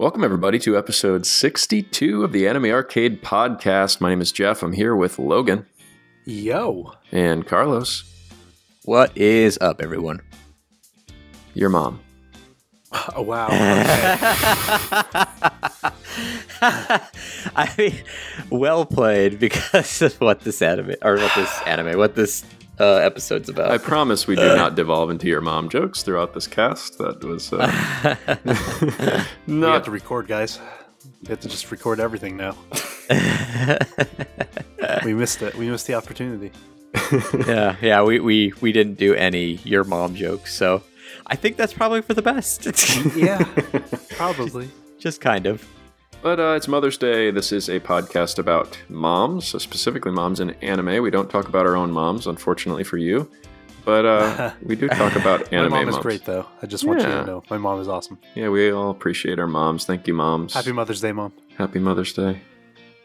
Welcome, everybody, to episode 62 of the Anime Arcade Podcast. My name is Jeff. I'm here with Logan Yo. and Carlos, What is up, everyone? your mom. Oh, wow. Okay. I mean, well played because of what this anime or what this anime, what this uh, episode's about. I promise we do not devolve into your mom jokes throughout this cast. That was uh, we have not. to record, guys. We have to just record everything now. We missed it. We missed the opportunity. yeah, yeah, we, we we didn't do any your mom jokes, so I think that's probably for the best. Yeah, probably. Just kind of. But uh, it's Mother's Day. This is a podcast about moms, so specifically moms in anime. We don't talk about our own moms, unfortunately for you. But uh, we do talk about anime. My anime mom is moms. great, though. I just want you to know. My mom is awesome. Yeah, we all appreciate our moms. Thank you, moms. Happy Mother's Day, Mom. Happy Mother's Day.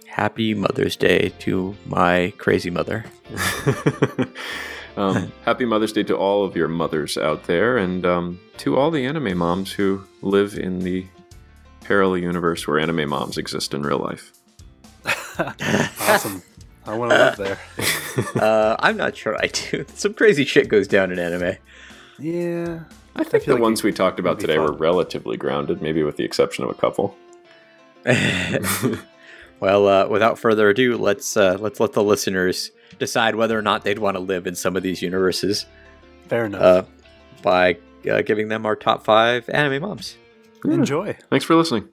Happy Mother's Day to my crazy mother. um, happy Mother's Day to all of your mothers out there, and um, to all the anime moms who live in the parallel universe where anime moms exist in real life. Awesome. I want to live there. Uh, I'm not sure I do. Some crazy shit goes down in anime. Yeah. I think feel the like ones we talked about would be today were relatively grounded, maybe with the exception of a couple. well, uh, without further ado, let's uh, let's let the listeners decide whether or not they'd want to live in some of these universes Fair enough. uh, by uh, giving them our top five anime moms. Enjoy. Thanks for listening.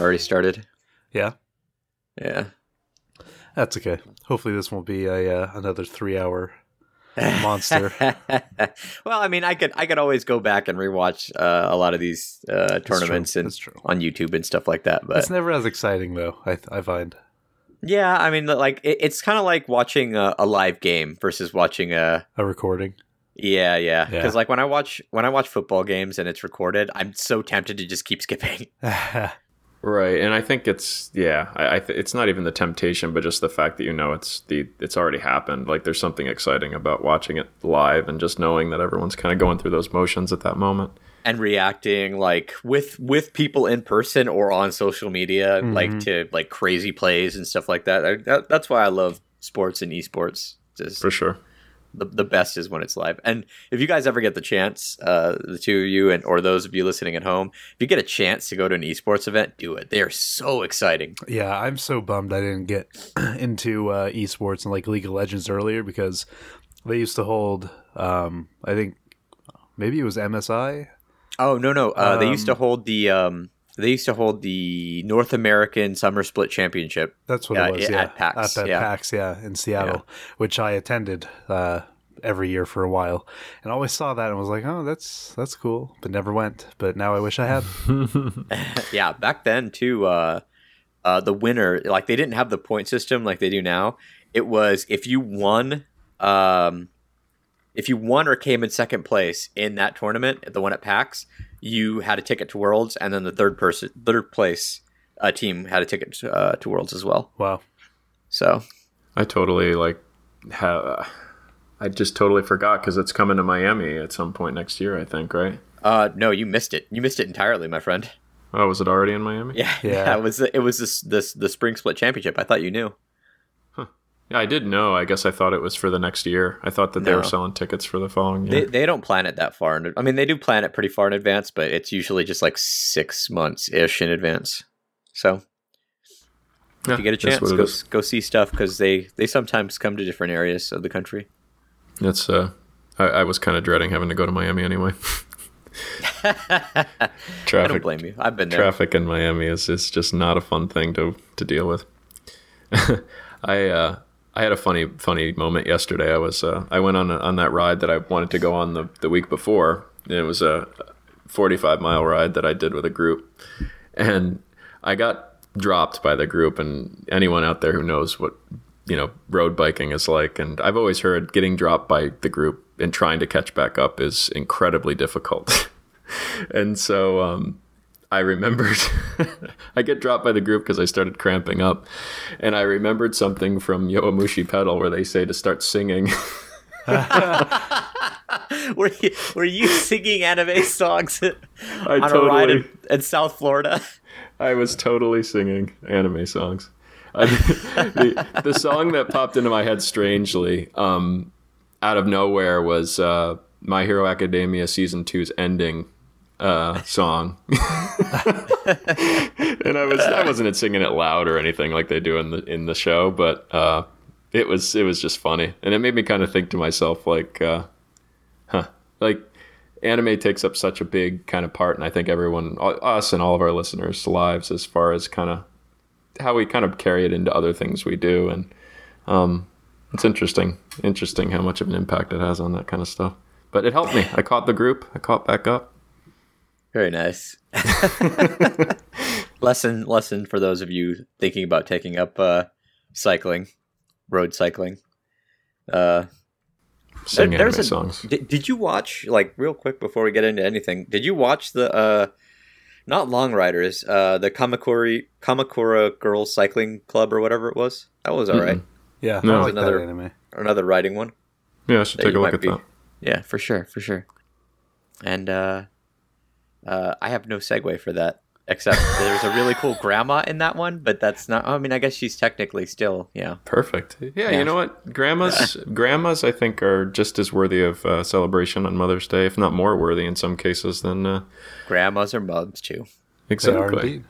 Already started. Yeah. Yeah. That's okay. Hopefully, this won't be a uh, another three hour monster. well, I mean, I could I could always go back and rewatch uh, a lot of these uh, tournaments and on YouTube and stuff like that. But It's never as exciting, though, I, I find. yeah, I mean, like it, it's kind of like watching a, a live game versus watching a A recording. Yeah, yeah. Yeah. Because like when I watch when I watch football games and it's recorded, I'm so tempted to just keep skipping. Right, and I think it's yeah, I, I th- it's not even the temptation, but just the fact that you know it's the it's already happened. Like there's something exciting about watching it live and just knowing that everyone's kind of going through those motions at that moment. and reacting like with with people in person or on social media, like Mhm. to like crazy plays and stuff like that. I, that that's why I love sports and esports. Just For sure. The, the best is when it's live. And if you guys ever get the chance, uh, the two of you and or those of you listening at home, if you get a chance to go to an esports event, do it. They are so exciting. Yeah, I'm so bummed I didn't get into uh, esports and like League of Legends earlier because they used to hold, um, I think maybe it was MSI. Oh no no! Uh, they used to Um, hold the um, they used to hold the North American Summer Split Championship. That's what Yeah, it was. at Yeah, PAX, at that yeah. PAX, yeah, in Seattle, which I attended uh, every year for a while, and always saw that and was like, oh, that's that's cool, but never went. But now I wish I had. yeah, back then too. Uh, uh, the winner, like they didn't have the point system like they do now. It was if you won, um, if you won or came in second place in that tournament, the one at PAX, you had a ticket to Worlds, and then the third person, third place uh, team had a ticket to, uh, to Worlds as well. Wow. So I totally like have. I just totally forgot because it's coming to Miami at some point next year. I think, right? Uh, no, you missed it. You missed it entirely, my friend. Oh, was it already in Miami? Yeah, Yeah. yeah. it was it was this this the spring split championship. I thought you knew. Yeah, I did know. I guess I thought it was for the next year. I thought that they were selling tickets for the following They year. they don't plan it that far. In, I mean, they do plan it pretty far in advance, but it's usually just like six months ish in advance. So Yeah, if you get a chance, go go see stuff because they they sometimes come to different areas of the country. That's uh, I, I was kind of dreading having to go to Miami anyway. Traffic, I don't blame you. I've been there. traffic in Miami is is just not a fun thing to to deal with. I uh, I had a funny funny moment yesterday. I was uh, I went on a, on that ride that I wanted to go on the the week before. It was a 45 mile ride that I did with a group, and I got dropped by the group. And anyone out there who knows what you know road biking is like, and I've always heard getting dropped by the group and trying to catch back up is incredibly difficult. and so um, I remembered I get dropped by the group because I started cramping up, and I remembered something from Yowamushi Pedal where they say to start singing. were you were you singing anime songs I on totally, a ride in, in South Florida? I was totally singing anime songs. I, the, the song that popped into my head strangely, um, out of nowhere, was uh, My Hero Academia season two's ending uh, song, and I was I wasn't singing it loud or anything like they do in the in the show, but uh, it was it was just funny, and it made me kind of think to myself like, uh, huh, like anime takes up such a big kind of part, and I think everyone, us and all of our listeners' lives, as far as kind of how we kind of carry it into other things we do, and um, it's interesting, interesting how much of an impact it has on that kind of stuff. But it helped me. I caught the group. I caught back up. Very nice. lesson lesson for those of you thinking about taking up uh, cycling, road cycling. Uh, Sing there's anime a- songs. did, did you watch like real quick before we get into anything? Did you watch the uh, not Long Riders, uh, the Kamakura Kamakura Girls Cycling Club or whatever it was? That was all right. Yeah, No. I like Another- anime. Another riding one. Yeah, I should take a look at be- that. Yeah, for sure, for sure. And uh, uh, I have no segue for that, except there's a really cool grandma in that one, but that's not. I mean, I guess she's technically still, yeah. Perfect. Yeah, Yeah. you know what? Grandmas, grandmas, I think are just as worthy of uh, celebration on Mother's Day, if not more worthy in some cases than uh, Grandmas are moms too. They are exactly. indeed.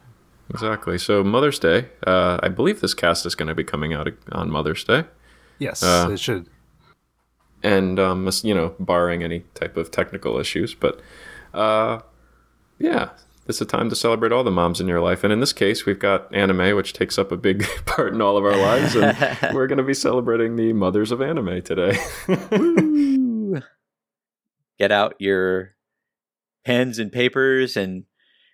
Exactly. So Mother's Day, uh, I believe this cast is going to be coming out on Mother's Day, Yes, Uh, it should. and um, you know, barring any type of technical issues, but uh, yeah, this is a time to celebrate all the moms in your life. And in this case, we've got anime, which takes up a big part in all of our lives, and we're going to be celebrating the mothers of anime today. Get out your pens and papers and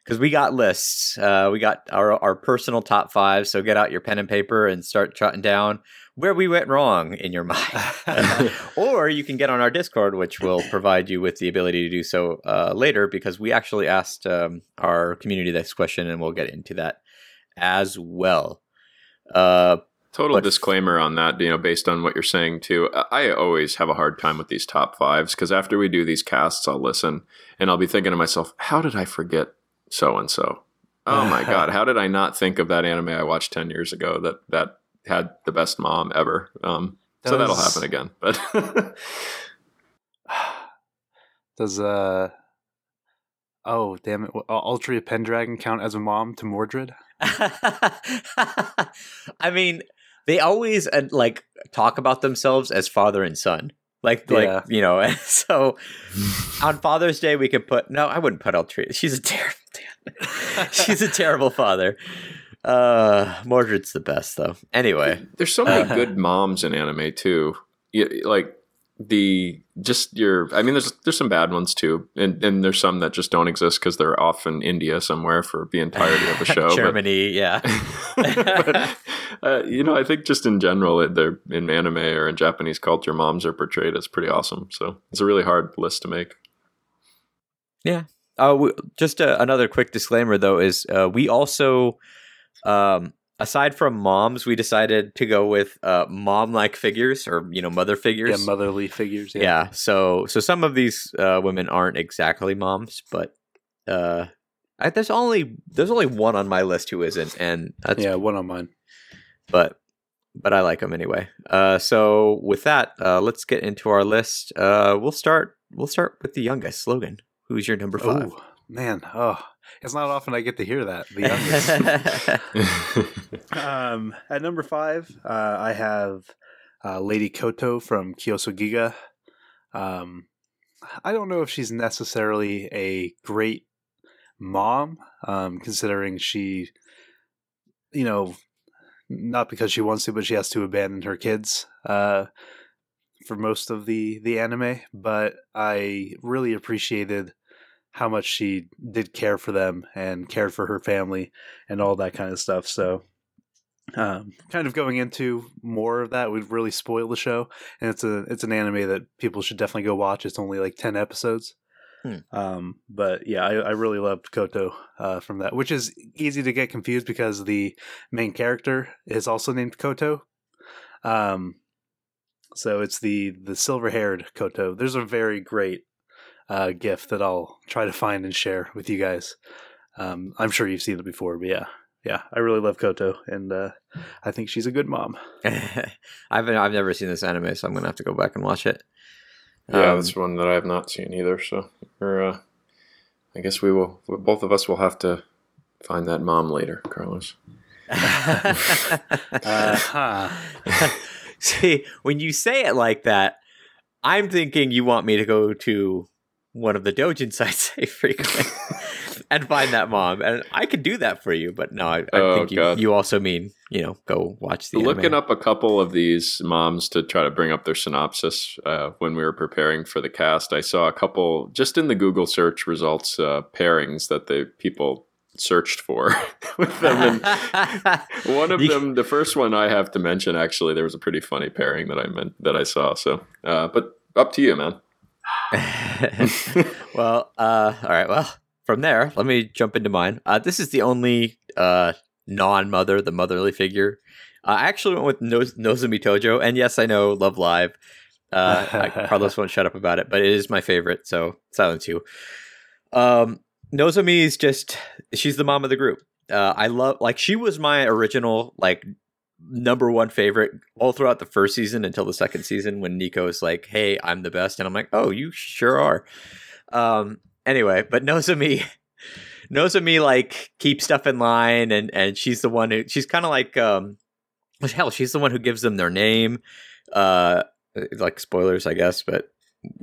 because we got lists. Uh, we got our our personal top five. So get out your pen and paper and start jotting down where we went wrong in your mind. or you can get on our Discord, which will provide you with the ability to do so uh, later because we actually asked um, our community this question and we'll get into that as well. Uh, Total disclaimer on that, you know, based on what you're saying too. I I always have a hard time with these top fives because after we do these casts, I'll listen and I'll be thinking to myself, how did I forget so and so? Oh my god, how did I not think of that anime I watched ten years ago that that had the best mom ever? Um, so that'll happen again. But Does uh oh damn it, Altria Pendragon count as a mom to Mordred? I mean, they always uh, like talk about themselves as father and son. Like, like you know. So on Father's Day, we could put no. I wouldn't put Altria. She's a terrible. She's a terrible father. Uh, Mordred's the best though. Anyway, there's so many good moms in anime too. You, like the just your i mean there's there's some bad ones too and and there's some that just don't exist because they're off in india somewhere for the entirety of the show but- Germany, yeah. but, uh, you know, I think just in general, they're in anime or in Japanese culture, moms are portrayed as pretty awesome. So it's a really hard list to make. Yeah uh, w- just uh another quick disclaimer though is uh, we also, um, aside from moms, we decided to go with uh, mom-like figures or you know mother figures. Yeah, motherly figures. yeah. Yeah, So so some of these uh, women aren't exactly moms, but uh, I, there's only there's only one on my list who isn't, and that's yeah, one on mine. but but I like them anyway. Uh, so with that, uh, let's get into our list. Uh, we'll start we'll start with the youngest, Logan. Who's your number five? Oh man, oh, it's not often I get to hear that. The youngest. um, at number five, uh, I have uh, Lady Koto from Kyousougiga. Um, I don't know if she's necessarily a great mom, um, considering she, you know, not because she wants to, but she has to abandon her kids uh, for most of the the anime. But I really appreciated how much she did care for them and cared for her family and all that kind of stuff. So, um, kind of going into more of that would really spoil the show. And it's a it's an anime that people should definitely go watch. It's only like ten episodes. Hmm. Um, but yeah, I, I really loved Koto uh, from that, which is easy to get confused because the main character is also named Koto. Um, so it's the the silver haired Koto. There's a very great uh, GIF that I'll try to find and share with you guys. Um, I'm sure you've seen it before, but yeah, yeah, I really love Koto, and uh, I think she's a good mom. I've I've never seen this anime, so I'm gonna have to go back and watch it. Yeah, Um, that's one that I have not seen either. So, or, uh, I guess we will. Both of us will have to find that mom later, Carlos. Uh-huh. See, when you say it like that, I'm thinking you want me to go to one of the dojin sites I frequent and find that mom, and I could do that for you. But no, I, I Oh, think you, you also mean you know go watch the Looking anime. up a couple of these moms to try to bring up their synopsis uh, when we were preparing for the cast, I saw a couple just in the Google search results uh, pairings that the people searched for with them. And one of them, the first one I have to mention, actually, there was a pretty funny pairing that I meant that I saw. So, uh, but up to you, man. well, uh, all right. Well, from there, let me jump into mine. Uh, this is the only uh, non-mother, the motherly figure. Uh, I actually went with no- Nozomi Tojo, and yes, I know Love Live. Uh, Carlos won't shut up about it, but it is my favorite. So silence you. Um, Nozomi is just she's the mom of the group. Uh, I love like she was my original like number one favorite all throughout the first season until the second season when Nico is like, "Hey, I'm the best," and I'm like, "Oh, you sure are." Um, anyway, but Nozomi, Nozomi like keeps stuff in line, and and she's the one who she's kind of like um, hell, she's the one who gives them their name. Uh, like spoilers, I guess, but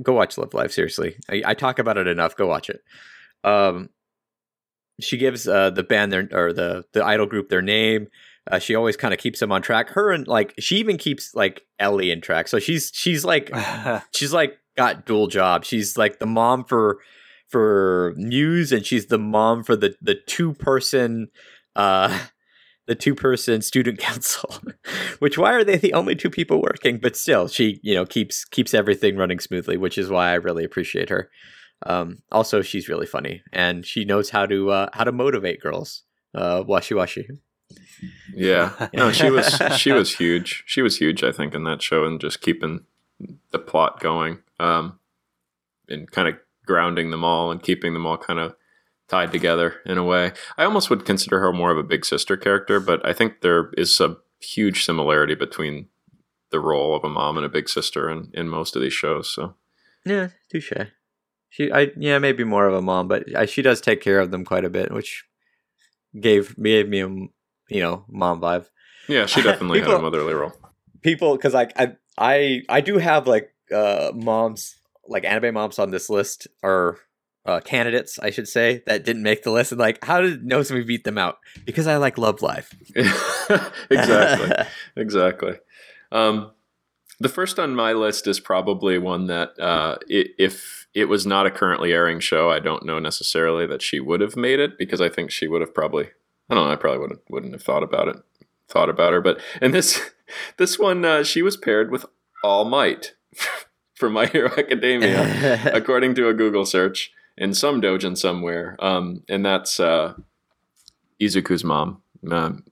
go watch Love Live. Seriously, I, I talk about it enough. Go watch it. Um, she gives uh, the band their or the the idol group their name. Uh, she always kind of keeps them on track. Her and like she even keeps like Eli in track. So she's she's like she's like got dual job. She's like the mom for for Muse, and she's the mom for the the two person uh the two person student council. which why are they the only two people working? But still, she you know keeps keeps everything running smoothly, which is why I really appreciate her. Um, also, she's really funny, and she knows how to uh, how to motivate girls. Uh, washi washi. Yeah, no, she was she was huge. She was huge, I think, in that show, and just keeping the plot going, um, and kind of grounding them all and keeping them all kind of tied together in a way. I almost would consider her more of a big sister character, but I think there is a huge similarity between the role of a mom and a big sister in, in most of these shows. So Yeah, touche. She, I yeah, maybe more of a mom, but I, she does take care of them quite a bit, which gave gave me a you know mom vibe. yeah, she definitely had a motherly role. People, because like I I I do have like uh moms like anime moms on this list or uh, candidates, I should say, that didn't make the list. And like, how did Nozomi beat them out? Because I like Love Live. exactly. exactly. Um, the first on my list is probably one that, uh, i if it was not a currently airing show, I don't know necessarily that she would have made it because I think she would have probably, I don't know, I probably wouldn't wouldn't have thought about it, thought about her. But and this this one, uh, she was paired with All Might from My Hero Academia, according to a Google search in some dojin somewhere. Um, and that's uh, Izuku's mom. Um,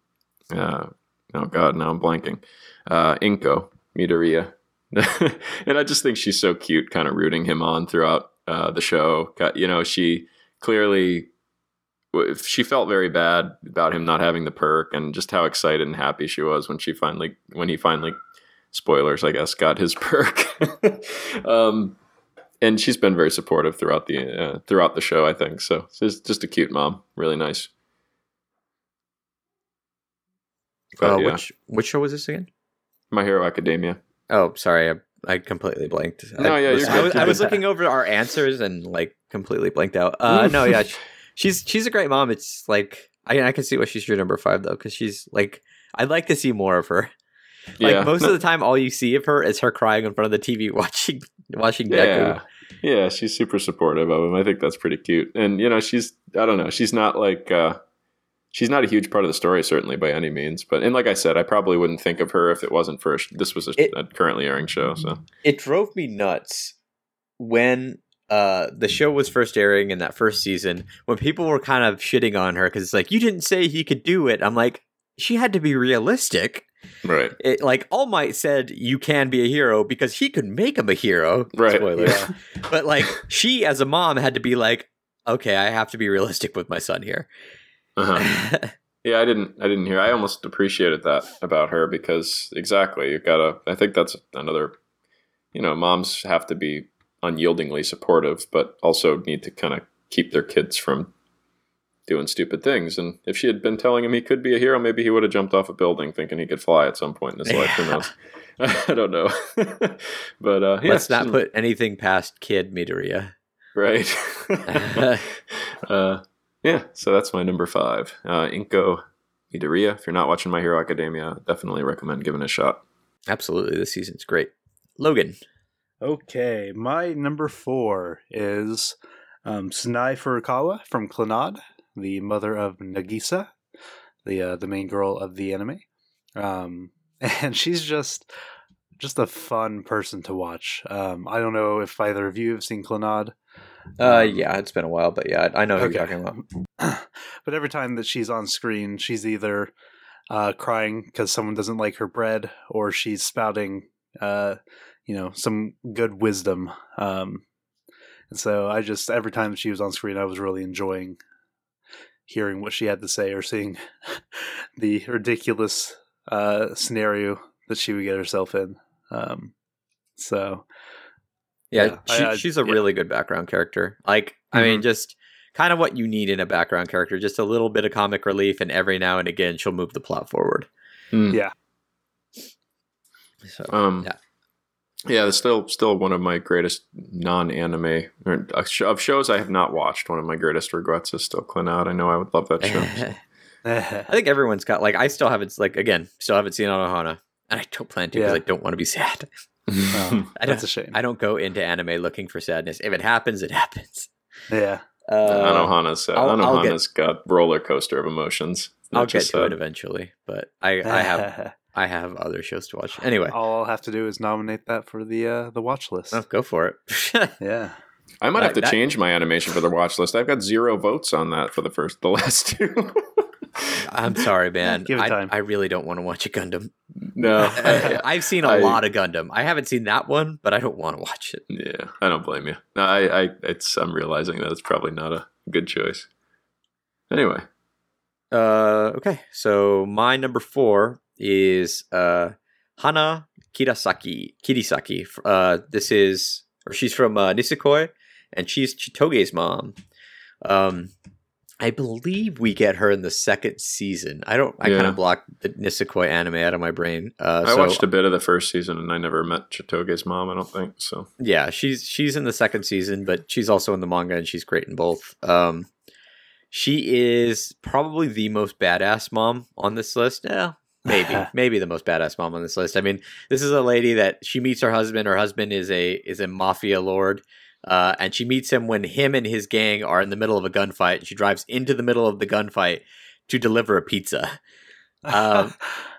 uh, oh God, now I'm blanking. Uh, Inko Midoriya, and I just think she's so cute, kind of rooting him on throughout uh, the show. You know, she clearly she felt very bad about him not having the perk, and just how excited and happy she was when she finally when he finally spoilers, I guess, got his perk. um, and she's been very supportive throughout the uh, throughout the show. I think so. She's just a cute mom, really nice. But, uh, yeah. Which which show was this again? My Hero Academia. Oh, sorry, I, I completely blanked. No, I, yeah, you're was, I was, I was looking over our answers and like completely blanked out. Uh, no, yeah, she's she's a great mom. It's like I I can see why she's your number five though, because she's like I'd like to see more of her. Like yeah, most of the time, all you see of her is her crying in front of the TV watching watching Deku. yeah, yeah, she's super supportive of him. I think that's pretty cute. And you know, she's I don't know, she's not like uh she's not a huge part of the story certainly by any means. But and like I said, I probably wouldn't think of her if it wasn't for a this was a, It- a currently airing show. So It drove me nuts when uh, the show was first airing in that first season. When people were kind of shitting on her because it's like you didn't say he could do it. I'm like, she had to be realistic. right, It, like All Might said, you can be a hero because he could make him a hero. Right, Spoilers. yeah. But like she, as a mom, had to be like, okay, I have to be realistic with my son here. uh-huh. Yeah, I didn't. I didn't hear. I almost appreciated that about her because exactly you gotta. I think that's another. You know, moms have to be unyieldingly supportive, but also need to kind of keep their kids from doing stupid things. And if she had been telling him he could be a hero, maybe he would have jumped off a building thinking he could fly at some point in his life. Who knows? I don't know. but uh, yeah, Let's not put anything past Kid Midoriya. right. uh, yeah, so that's my number five. Uh, Inko Midoriya. If you're not watching My Hero Academia, definitely recommend giving it a shot. Absolutely, this season's great. Logan. Okay, my number four is um, Furukawa from Clannad, the mother of Nagisa, the uh, the main girl of the anime, um, and she's just just a fun person to watch. Um, I don't know if either of you have seen Clannad. Uh, Um, yeah, it's been a while, but yeah, I I know who Okay. you're talking about. but every time that she's on screen, she's either uh, crying because someone doesn't like her bread, or she's spouting, uh, you know, some good wisdom. Um, and so I just every time she was on screen, I was really enjoying hearing what she had to say or seeing the ridiculous uh, scenario that she would get herself in. Um, so Yeah, Yeah, she, I- I- she's a yeah. really good background character. Like, I mean, Mhm. just kind of what you need in a background character. Just a little bit of comic relief, and every now and again, she'll move the plot forward. Mm. Yeah. So, Um, Yeah. Yeah, it's still still one of my greatest non-anime or uh, of shows I have not watched. One of my greatest regrets is still Clannad. I know I would love that show. I think everyone's got like I still haven't like again still haven't seen Anohana, and I don't plan to because Yeah. I don't want to be sad. Oh, I that's don't- a shame. I don't go into anime looking for sadness. If it happens, it happens. yeah. Uh, Anohana's uh, I'll- I'll get- Anohana's got roller coaster of emotions. I'll get just to it eventually, but I, I have I have other shows to watch. Anyway, All I'll have to do is nominate that for the uh, the watch list. oh, go for it. Yeah. I might have to that- change my animation for the watch list. I've got zero votes on that for the first, the last two. I'm sorry, man. Give it I, time. I really don't want to watch a Gundam. no, I, I've seen a I- lot of Gundam. I haven't seen that one, but I don't want to watch it. yeah, I don't blame you. No, I, I, it's, I'm realizing that it's probably not a good choice. Anyway, Uh, okay, so my number four is uh, Hana Kirasaki. Kirisaki. Uh, this is, or she's from uh, Nisekoi, and she's Chitoge's mom. Um, I believe we get her in the second season. I don't. I Yeah. kind of blocked the Nisekoi anime out of my brain. Uh, I so, watched a bit of the first season and I never met Chitoge's mom. I don't think so. yeah, she's she's in the second season, but she's also in the manga, and she's great in both. Um, she is probably the most badass mom on this list. Yeah, maybe maybe the most badass mom on this list. I mean, this is a lady that she meets her husband. Her husband is a is a mafia lord. Uh, and she meets him when him and his gang are in the middle of a gunfight. And she drives into the middle of the gunfight to deliver a pizza. Um,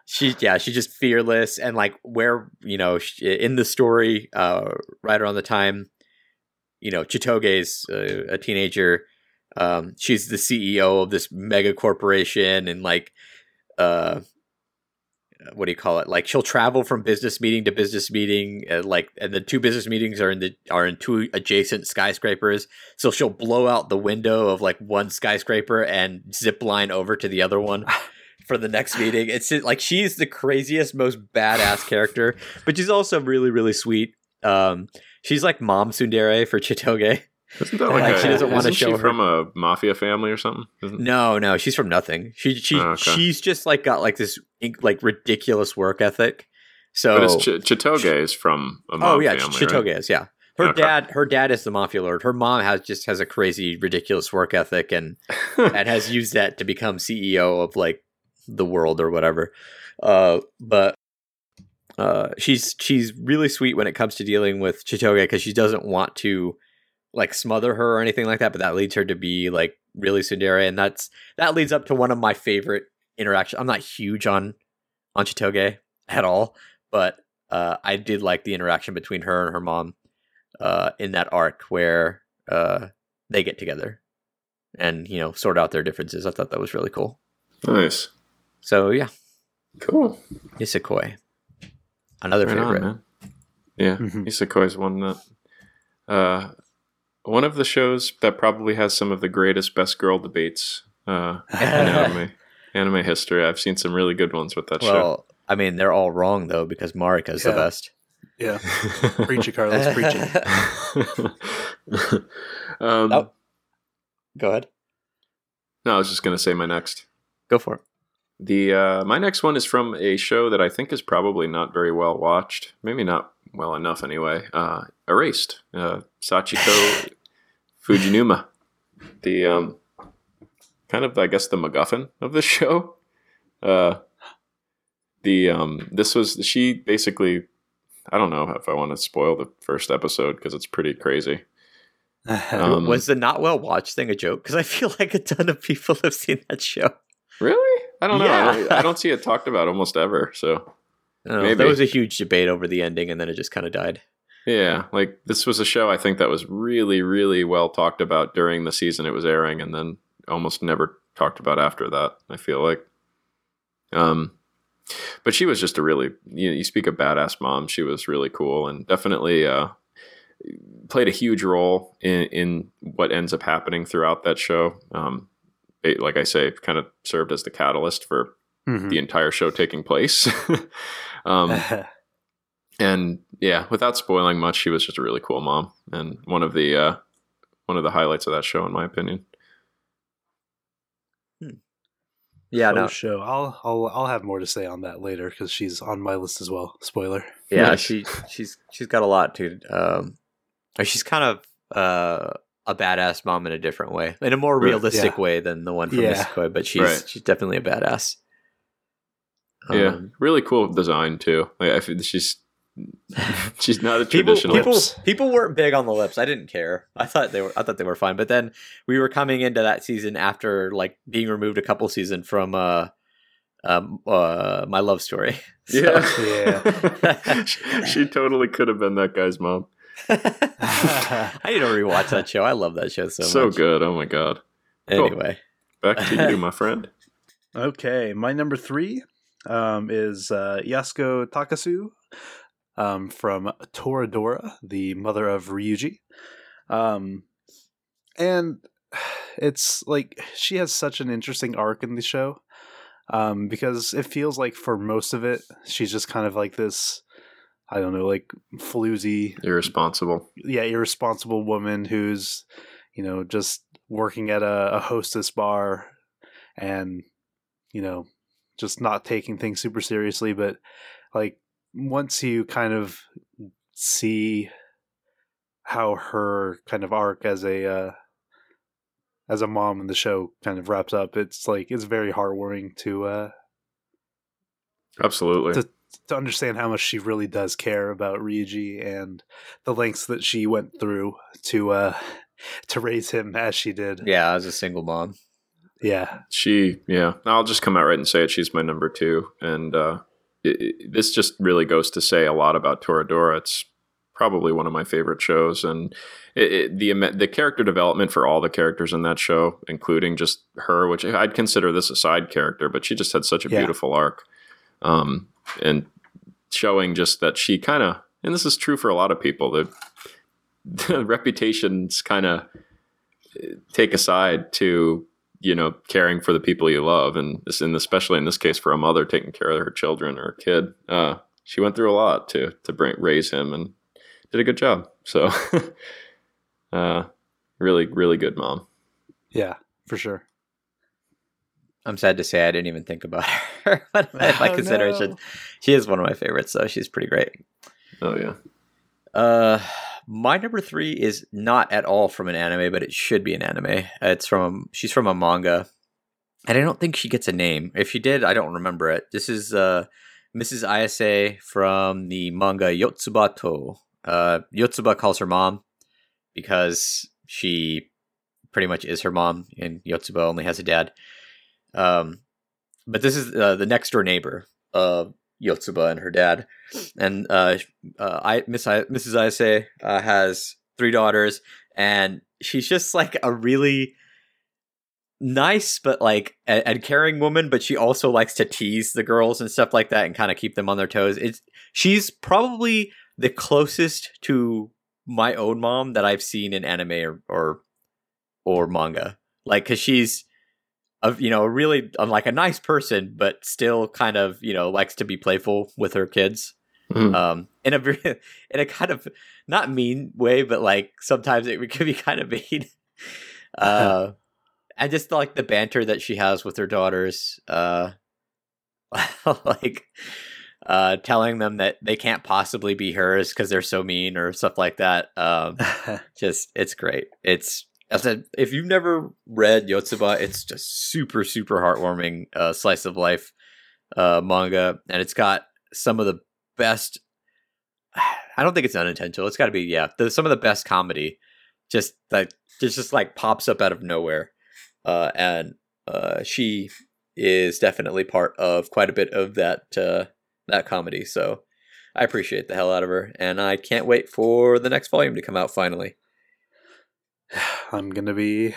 she yeah she's just fearless and like where you know in the story uh right around the time you know chitoge's uh, a teenager um she's the ceo of this mega corporation and like uh what do you call it like she'll travel from business meeting to business meeting and like and the two business meetings are in the are in two adjacent skyscrapers so she'll blow out the window of like one skyscraper and zip line over to the other one for the next meeting. It's just, like she's the craziest, most badass character, but she's also really, really sweet. Um, she's like mom tsundere for Chitoge. Isn't that Like, like, she doesn't wanna isn't show she her- from a mafia family or something? Isn't, No, no, she's from nothing. She she Oh, okay. she's just like got like this like ridiculous work ethic. So But it's Ch- Chitoge is from a oh yeah, family, Chitoge right? is yeah. Her Okay. dad, her dad is the mafia lord. Her mom has just has a crazy, ridiculous work ethic, and and has used that to become CEO of like the world or whatever. uh, but uh, she's she's really sweet when it comes to dealing with Chitoge because she doesn't want to like smother her or anything like that, but that leads her to be like really tsundere, and that's that leads up to one of my favorite interactions. I'm not huge on on Chitoge at all, but uh, I did like the interaction between her and her mom uh, in that arc where uh, they get together and you know sort out their differences. I thought that was really cool. Nice. So yeah, Cool. Nisekoi, another Right on, favorite. man. Yeah, Mhm. Nisekoi's one that uh, one of the shows that probably has some of the greatest best girl debates uh, in anime anime history. I've seen some really good ones with that show. well, I mean, they're all wrong though because Marika's the Yeah. best. Yeah. show. Preach it, Carlos. Preach it. um, Oh. Go ahead. No, I was just gonna say my next. Go for it. The uh, my next one is from a show that I think is probably not very well watched. Maybe not well enough anyway. Uh, Erased. Uh, Sachiko Fujinuma. The um, kind of I guess the MacGuffin of the show. Uh, the um, this was she basically. I don't know if I want to spoil the first episode because it's pretty crazy. Um, was the not well watched thing a joke? Because I feel like a ton of people have seen that show. Really? I don't know. I, don't, I don't see it talked about almost ever. So know. There was a huge debate over the ending, and then it just kind of died. Yeah, like this was a show I think that was really, really well talked about during the season it was airing, and then almost never talked about after that. I feel like, um, but she was just a really you, you speak of badass mom. She was really cool and definitely uh, played a huge role in, in what ends up happening throughout that show. Um, it, like I say, kind of served as the catalyst for Mhm. the entire show taking place. um, and yeah, without spoiling much, she was just a really cool mom and one of the uh, one of the highlights of that show, in my opinion. Yeah, Oh, no, show. I'll I'll I'll have more to say on that later because she's on my list as well. Spoiler. yeah, Nice. she she's she's got a lot to. Um, she's kind of uh, a badass mom in a different way, in a more realistic yeah. way than the one from Yeah. Nisekoi, but she's Right. she's definitely a badass. Yeah, Um, really cool design too. Like, I feel she's she's not a people traditional. people Lips. people weren't big on the lips. I didn't care. I thought they were I thought they were fine. But then we were coming into that season after like being removed a couple season from uh um uh my love story. So- yeah, she, she totally could have been that guy's mom. I need to rewatch that show. I love that show so, So, much. good. Oh my god. Cool. Anyway, Back to you, my friend. Okay, my number three um, is uh, Yasuko Takasu um, from Toradora, the mother of Ryuji. Um, and it's like she has such an interesting arc in the show um, because it feels like for most of it, she's just kind of like this. I don't know, like floozy, Irresponsible. yeah, irresponsible woman who's, you know, just working at a, a hostess bar and, you know, just not taking things super seriously. But like once you kind of see how her kind of arc as a uh, as a mom in the show kind of wraps up, it's like it's very heartwarming to uh, Absolutely. To- to understand how much she really does care about Ryuji and the lengths that she went through to uh to raise him as she did. yeah, as a single mom. Yeah. She, yeah, I'll just come out right and say it. She's my number two, and uh, it, it- this just really goes to say a lot about Toradora. It's probably one of my favorite shows, and it, the the character development for all the characters in that show, including just her, which I'd consider this a side character, but she just had such a Yeah. beautiful arc, um, and showing just that she kind of, and this is true for a lot of people, the, the reputations kind of take aside to you know caring for the people you love and this and especially in this case for a mother taking care of her children or a kid uh, she went through a lot to to bring raise him and did a good job so uh, really really good mom Yeah, for sure. I'm sad to say I didn't even think about her in my Oh, consideration. no. She is one of my favorites, so she's pretty great. oh yeah Uh, my number three is not at all from an anime, but it should be an anime. It's from she's from a manga. and I don't think she gets a name. If she did, I don't remember it. This is uh, Mrs. Ayase from the manga Yotsuba to. Uh, Yotsuba calls her mom because she pretty much is her mom, and Yotsuba only has a dad. Um, but this is uh, the next door neighbor of Yotsuba and her dad, and uh, uh, I Miss I, Mrs. Ayase uh, has three daughters, and she's just like a really nice but like and, and caring woman but she also likes to tease the girls and stuff like that and kind of keep them on their toes it's she's probably the closest to my own mom that i've seen in anime or or, or manga like because she's a you know really like a nice person but still kind of you know likes to be playful with her kids. Mhm. um in a very in a kind of not mean way but like sometimes it could be kind of mean. Uh and just like the banter that she has with her daughters uh like uh telling them that they can't possibly be hers because they're so mean or stuff like that. Um just it's great. It's I said, if you've never read Yotsuba, it's just super, super heartwarming uh, slice of life uh, manga, and it's got some of the best. I don't think it's unintentional. It's got to be yeah, the, some of the best comedy. Just like just just like pops up out of nowhere, uh, and uh, she is definitely part of quite a bit of that uh, that comedy. So I appreciate the hell out of her, and I can't wait for the next volume to come out finally. I'm gonna be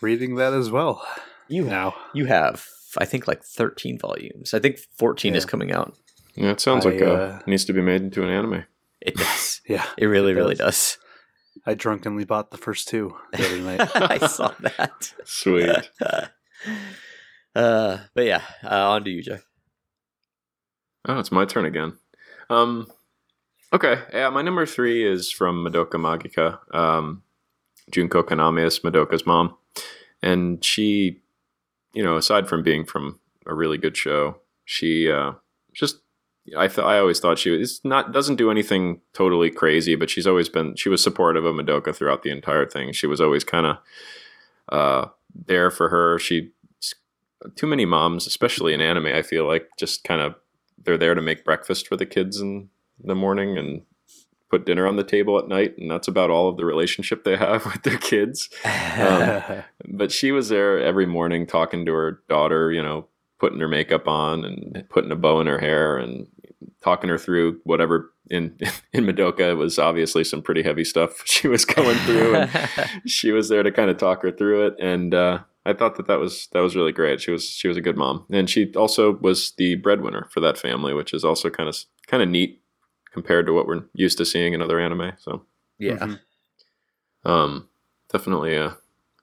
reading that as well. You now. You have, I think, like 13 volumes. I think 14 is coming out. Yeah, it sounds I, like uh, uh, needs to be made into an anime. It does. Yeah, It really, It really does. does. I drunkenly bought the first two the other night. I saw that. Sweet. uh, but yeah, uh, on to you, Jeff. Oh, it's my turn again. Um, okay, yeah, my number three is from Madoka Magica. Um, Junko Kaname is Madoka's mom, and she, you know, aside from being from a really good show, she uh, just I th- I always thought she was not doesn't do anything totally crazy, but she's always been she was supportive of Madoka throughout the entire thing. She was always kind of uh, there for her. She too many moms, especially in anime, I feel like just kind of they're there to make breakfast for the kids in the morning and put dinner on the table at night, and that's about all of the relationship they have with their kids. Um, but she was there every morning talking to her daughter, you know, putting her makeup on and putting a bow in her hair and talking her through whatever in in Madoka it was obviously some pretty heavy stuff she was going through and she was there to kind of talk her through it and uh, I thought that that was that was really great. She was she was a good mom, and she also was the breadwinner for that family, which is also kind of kind of neat compared to what we're used to seeing in other anime. So, yeah. Mhm. um, definitely, uh,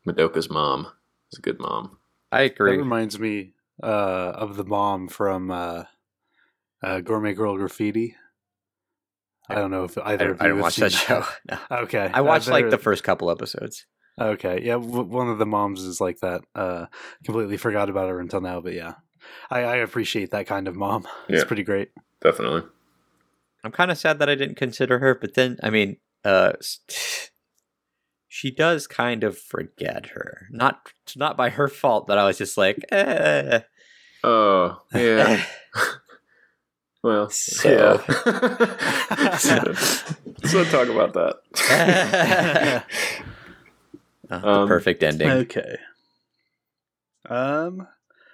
Madoka's mom is a good mom. I agree. That reminds me uh, of the mom from uh, uh, Gourmet Girl Graffiti. I don't know if I, either I of you didn't have watch seen that show. No. Okay, I watched like better- the first couple episodes. Okay, yeah, w- one of the moms is like that. Uh, completely forgot about her until now, but yeah, I, I appreciate that kind of mom. It's pretty great. Definitely. I'm kind of sad that I didn't consider her, but then I mean, uh, she does kind of forget her. Not not by her fault, that I was just like, eh. Oh yeah. well, So- yeah. so talk about that. Uh, the Um, perfect ending. Okay. Um.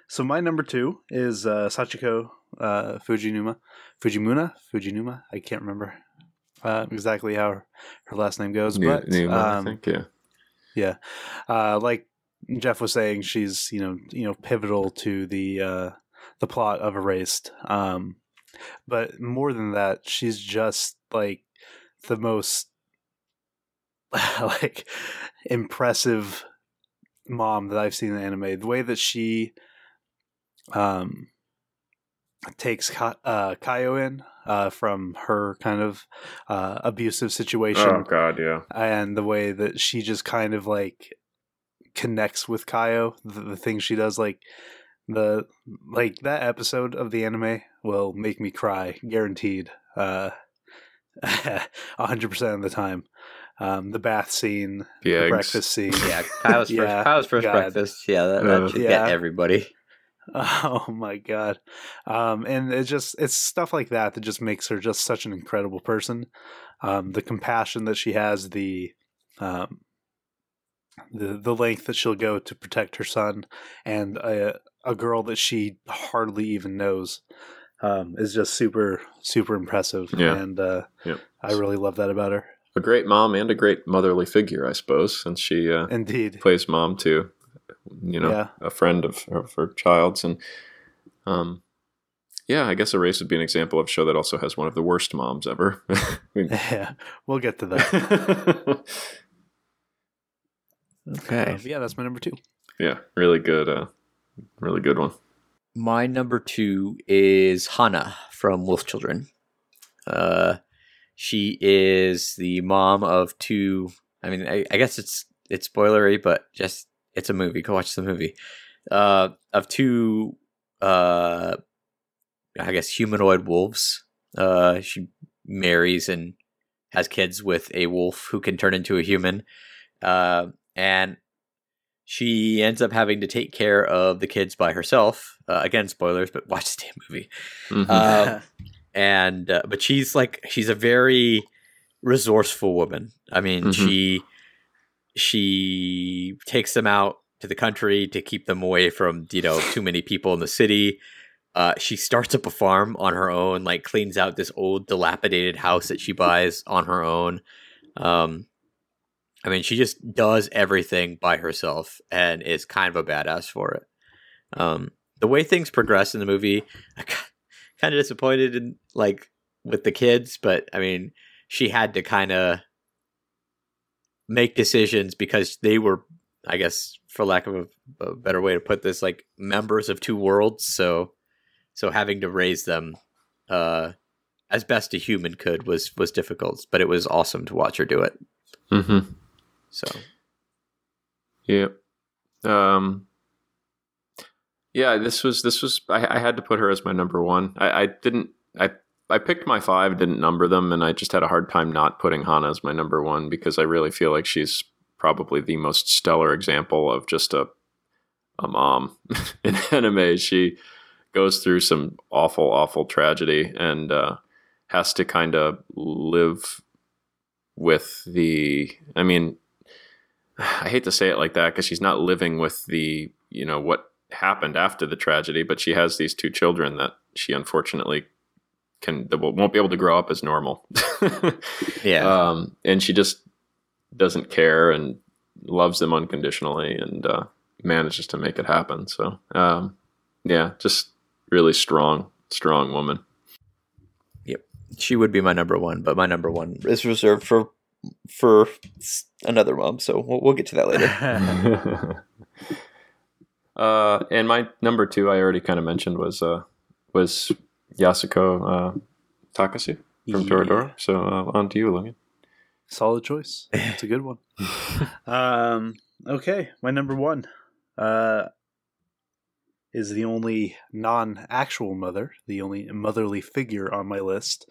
So my number two is uh, Sachiko uh, Fujinuma, Fujimuna, Fujinuma. I can't remember uh, exactly how her, her last name goes, but I um, think yeah. uh, like Jeff was saying, she's you know you know pivotal to the uh, the plot of Erased. Um, but more than that, she's just like the most like impressive mom that I've seen in anime. The way that she um takes Ka- uh, Kayo in uh, from her kind of uh, abusive situation Oh God, yeah. and the way that she just kind of like connects with Kayo, the, the things she does, like the like that episode of the anime will make me cry, guaranteed, uh, a hundred percent of the time. Um, the bath scene, The the breakfast scene. Yeah, Kayo's first, Yeah, Kayo's first God. breakfast. Yeah, that, that Uh, should Yeah. get everybody. Oh my god. Um and it just it's stuff like that that just makes her just such an incredible person. Um the compassion that she has, the um the the length that she'll go to protect her son and a a girl that she hardly even knows um is just super super impressive Yeah. and uh Yeah. I really love that about her. A great mom and a great motherly figure, I suppose, since she uh, Indeed. plays mom too. You know, Yeah. a friend of, of her child's, and um, yeah, I guess Erase would be an example of a show that also has one of the worst moms ever. I mean, Yeah. We'll get to that. Okay. Um, yeah, that's my number 2. yeah, really good, uh, really good one. My number two is Hana from Wolf Children. Uh, she is the mom of two. I mean, I, I guess it's it's spoilery, but just it's a movie. Go watch the movie. Uh, of two, uh, I guess humanoid wolves. Uh, she marries and has kids with a wolf who can turn into a human. Uh, and she ends up having to take care of the kids by herself. Uh, again, spoilers, but watch the damn movie. Mhm. Um, and uh, but she's like she's a very resourceful woman. I mean, Mhm. she she takes them out to the country to keep them away from you know too many people in the city. Uh, she starts up a farm on her own, like cleans out this old dilapidated house that she buys on her own. Um, I mean, she just does everything by herself and is kind of a badass for it. Um, the way things progress in the movie, I kind of disappointed in like with the kids, but I mean, she had to kind of make decisions because they were, I guess, for lack of a, a better way to put this, like members of two worlds. So, so having to raise them uh, as best a human could was was difficult, but it was awesome to watch her do it. Mm-hmm. So, Yeah. Um. Yeah, this was this was I, I had to put her as my number one. I, I didn't I I picked my five, didn't number them, and I just had a hard time not putting Hana as my number one because I really feel like she's probably the most stellar example of just a a mom in anime. She goes through some awful, awful tragedy and uh, has to kind of live with the. I mean, I hate to say it like that because she's not living with the you know what happened after the tragedy, but she has these two children that she unfortunately can that will- won't be able to grow up as normal. yeah. um, and she just doesn't care and loves them unconditionally and uh, manages to make it happen. So um, yeah, just really strong, strong woman. Yep, she would be my number one, but my number one is reserved for for another mom. So we'll, we'll get to that later. uh, and my number two, I already kind of mentioned was uh, was Yasuko uh, Takasu from Yeah. Toradora. So uh, on to you, Logan. Solid choice. It's a good one. um, okay, my number one uh, is the only non-actual mother, the only motherly figure on my list,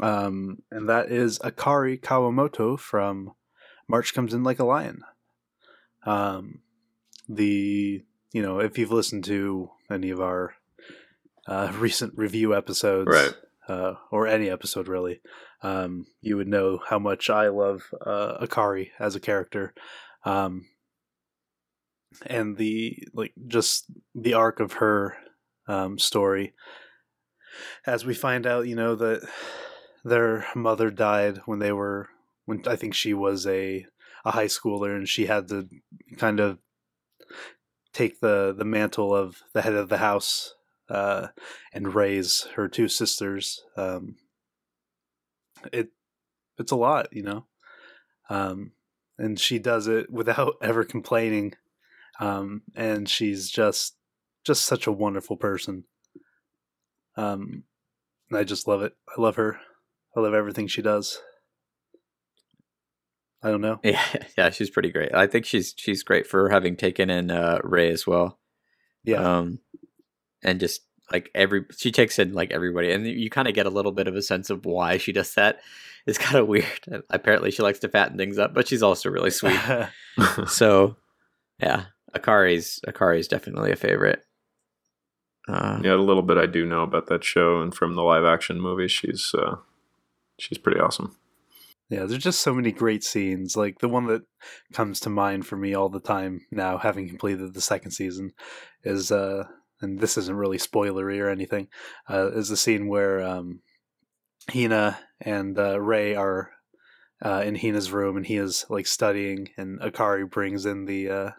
um, and that is Akari Kawamoto from March Comes In Like a Lion. Um, the you know if you've listened to any of our uh, recent review episodes, Right. uh, or any episode really, um, you would know how much I love uh, Akari as a character, um, and the like just the arc of her um, story. As we find out, you know that their mother died when they were when I think she was a a high schooler, and she had to kind of take the the mantle of the head of the house uh, and raise her two sisters. Um, it it's a lot, you know, um, and she does it without ever complaining, um, and she's just just such a wonderful person. Um, and I just love it. I love her. I love everything she does. I don't know. yeah, yeah, she's pretty great. I think she's she's great for having taken in uh, Rei as well. Yeah, Um, and just like every she takes in like everybody, and you kind of get a little bit of a sense of why she does that. It's kind of weird. Apparently, she likes to fatten things up, but she's also really sweet. so, yeah, Akari's Akari's definitely a favorite. Uh, yeah, a little bit I do know about that show, and from the live action movie, she's uh, she's pretty awesome. Yeah, there's just so many great scenes. Like the one that comes to mind for me all the time now, having completed the second season, is uh, and this isn't really spoilery or anything, uh, is the scene where um, Hina and uh, Rei are uh, in Hina's room, and he is like studying, and Akari brings in the uh,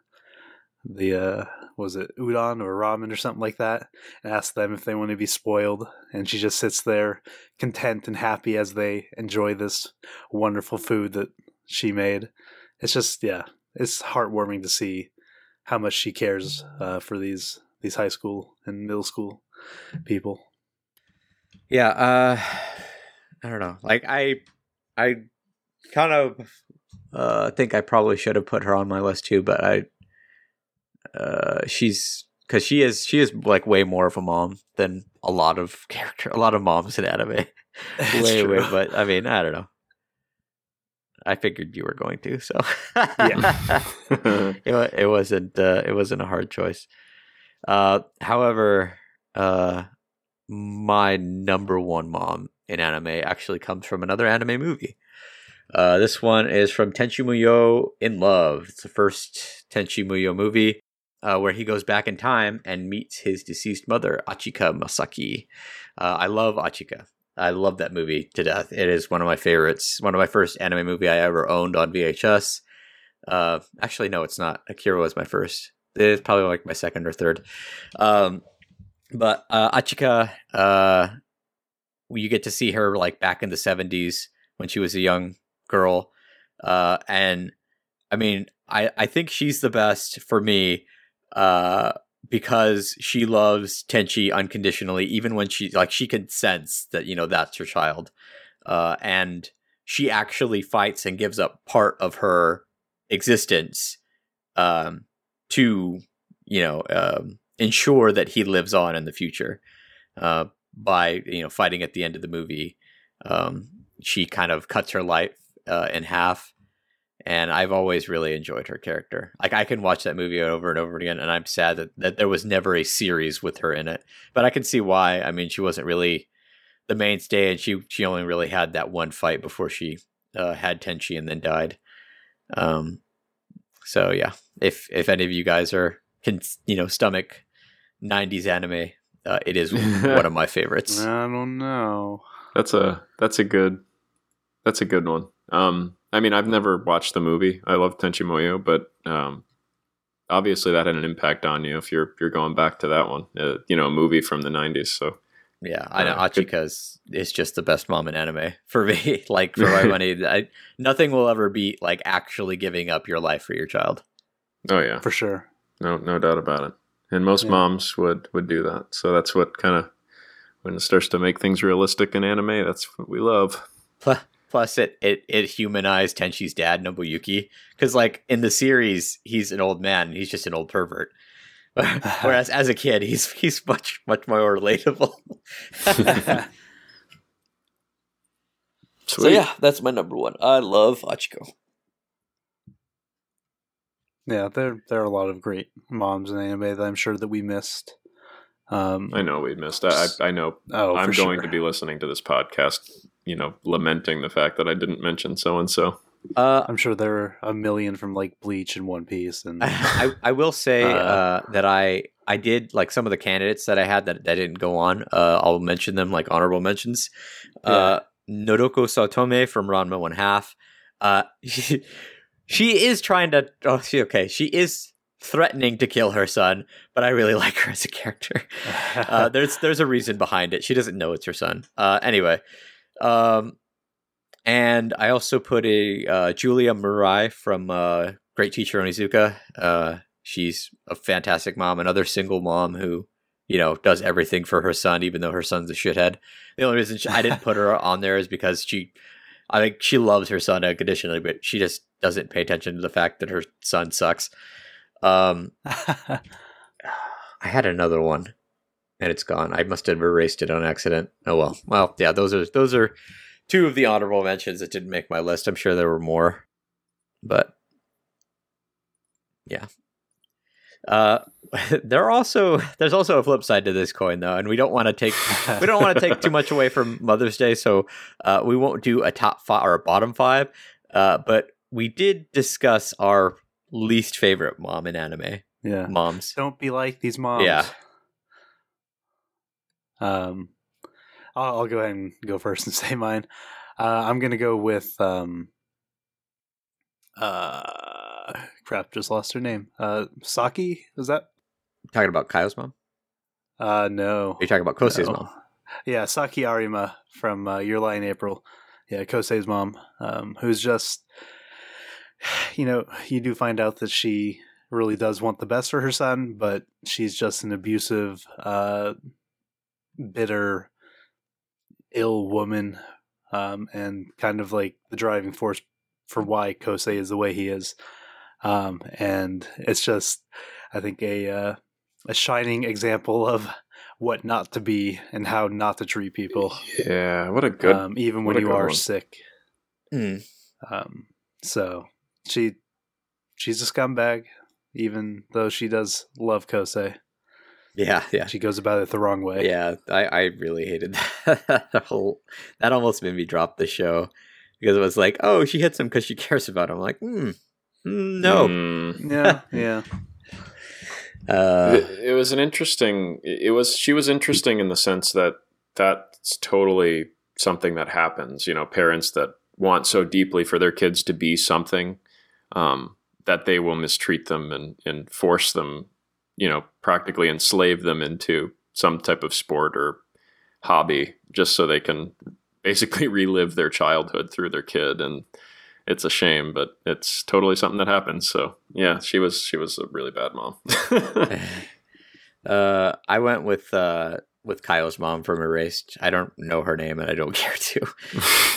the uh, was it udon or ramen or something like that, and asks them if they want to be spoiled, and she just sits there content and happy as they enjoy this wonderful food that she made. It's just yeah, it's heartwarming to see how much she cares uh, for these these high school and middle school people. Yeah, uh, I don't know. Like I, I kind of uh, think I probably should have put her on my list too, but I uh, she's because she is she is like way more of a mom than a lot of character a lot of moms in anime. way true. way, but I mean I don't know. I figured you were going to, so yeah, it, it wasn't uh, it wasn't a hard choice. Uh, however, uh, my number one mom in anime actually comes from another anime movie. Uh, this one is from Tenchi Muyo in Love. It's the first Tenchi Muyo movie uh, where he goes back in time and meets his deceased mother, Achika Masaki. Uh, I love Achika. I love that movie to death. It is one of my favorites. One of my first anime movie I ever owned on VHS. Uh, actually, no, it's not. Akira was my first. It's probably like my second or third. Um, but uh, Achika, uh, you get to see her like back in the seventies when she was a young girl, uh, and I mean, I I think she's the best for me uh, because she loves Tenchi unconditionally, even when she like she can sense that you know that's her child, uh, and she actually fights and gives up part of her existence um, to you know um, ensure that he lives on in the future uh, by you know fighting at the end of the movie. Um, she kind of cuts her life uh, in half and I've always really enjoyed her character. Like I can watch that movie over and over again, and I'm sad that, that there was never a series with her in it. But I can see why. I mean, she wasn't really the mainstay, and she she only really had that one fight before she uh, had Tenchi and then died. Um, so yeah, if if any of you guys are can you know stomach '90s anime, uh, it is one of my favorites. I don't know. That's a that's a good that's a good one. Um, I mean, I've never watched the movie. I love Tenchi Muyo, but um, obviously that had an impact on you if you're you're going back to that one. Uh, you know, a movie from the '90s. So yeah, I know uh, Achika's is just the best mom in anime for me. like for my money, I, nothing will ever beat like actually giving up your life for your child. Oh yeah, for sure. No, no doubt about it. And most yeah. moms would would do that. So that's what kind of when it starts to make things realistic in anime. That's what we love. Plus, it it it humanized Tenchi's dad, Nobuyuki, because like in the series, he's an old man. He's just an old pervert. Whereas as a kid, he's he's much much more relatable. so yeah, that's my number one. I love Achiko. Yeah, there there are a lot of great moms in anime that I'm sure that we missed. Um, I know we missed. I I know. Oh, I'm going sure. to be listening to this podcast you know, lamenting the fact that I didn't mention so and so. I'm sure there are a million from like Bleach and One Piece, and I, I will say uh, uh, that I I did like some of the candidates that I had that, that didn't go on. Uh, I'll mention them like honorable mentions. Yeah. Uh, Noriko Saotome from Ranma One Half. Uh, she, she is trying to. Oh, she okay. She is threatening to kill her son, but I really like her as a character. Uh, there's there's a reason behind it. She doesn't know it's her son. Uh, anyway, um, and I also put a uh, Julia Mirai from uh, Great Teacher Onizuka. Uh, she's a fantastic mom, another single mom who you know does everything for her son, even though her son's a shithead. The only reason she, I didn't put her on there is because she, I think she loves her son unconditionally, but she just doesn't pay attention to the fact that her son sucks. Um, I had another one. and it's gone. I must have erased it on accident. Oh well. Well, yeah, those are those are two of the honorable mentions that didn't make my list. I'm sure there were more, but yeah. Uh, there also there's also a flip side to this coin though, and we don't want to take we don't want to take too much away from Mother's Day, so uh, we won't do a top five or a bottom five. Uh, but we did discuss our least favorite mom in anime. Yeah. Moms. Don't be like these moms. Yeah. Um, I'll, I'll go ahead and go first and say mine. Uh, I'm gonna go with um, uh, crap, just lost her name. Uh, Saki was that? Talking about Kayo's mom? Uh, no. Are you talking about Kosei's No. mom? Yeah, Saki Arima from uh, Your Lie in April. Yeah, Kosei's mom, um, who's just, you know, you do find out that she really does want the best for her son, but she's just an abusive, uh, bitter, ill woman, um, and kind of like the driving force for why Kosei is the way he is. Um, and it's just, I think, a uh, a shining example of what not to be and how not to treat people, Yeah, what a good. um, even when you are one. sick. Mm. Um, so she she's a scumbag, even though she does love Kosei. Yeah, yeah. She goes about it the wrong way. Yeah, I, I really hated that. The whole that almost made me drop the show because it was like, oh, she hits him because she cares about him. like, hmm, mm, no. Mm. yeah, yeah. Uh, it, it was an interesting. It was she was interesting in the sense that that's totally something that happens. You know, parents that want so deeply for their kids to be something um, that they will mistreat them and and force them. You know, practically enslave them into some type of sport or hobby just so they can basically relive their childhood through their kid and it's a shame but it's totally something that happens so yeah she was she was a really bad mom uh, I went with uh, with Kayo's mom from Erased. I don't know her name and I don't care to.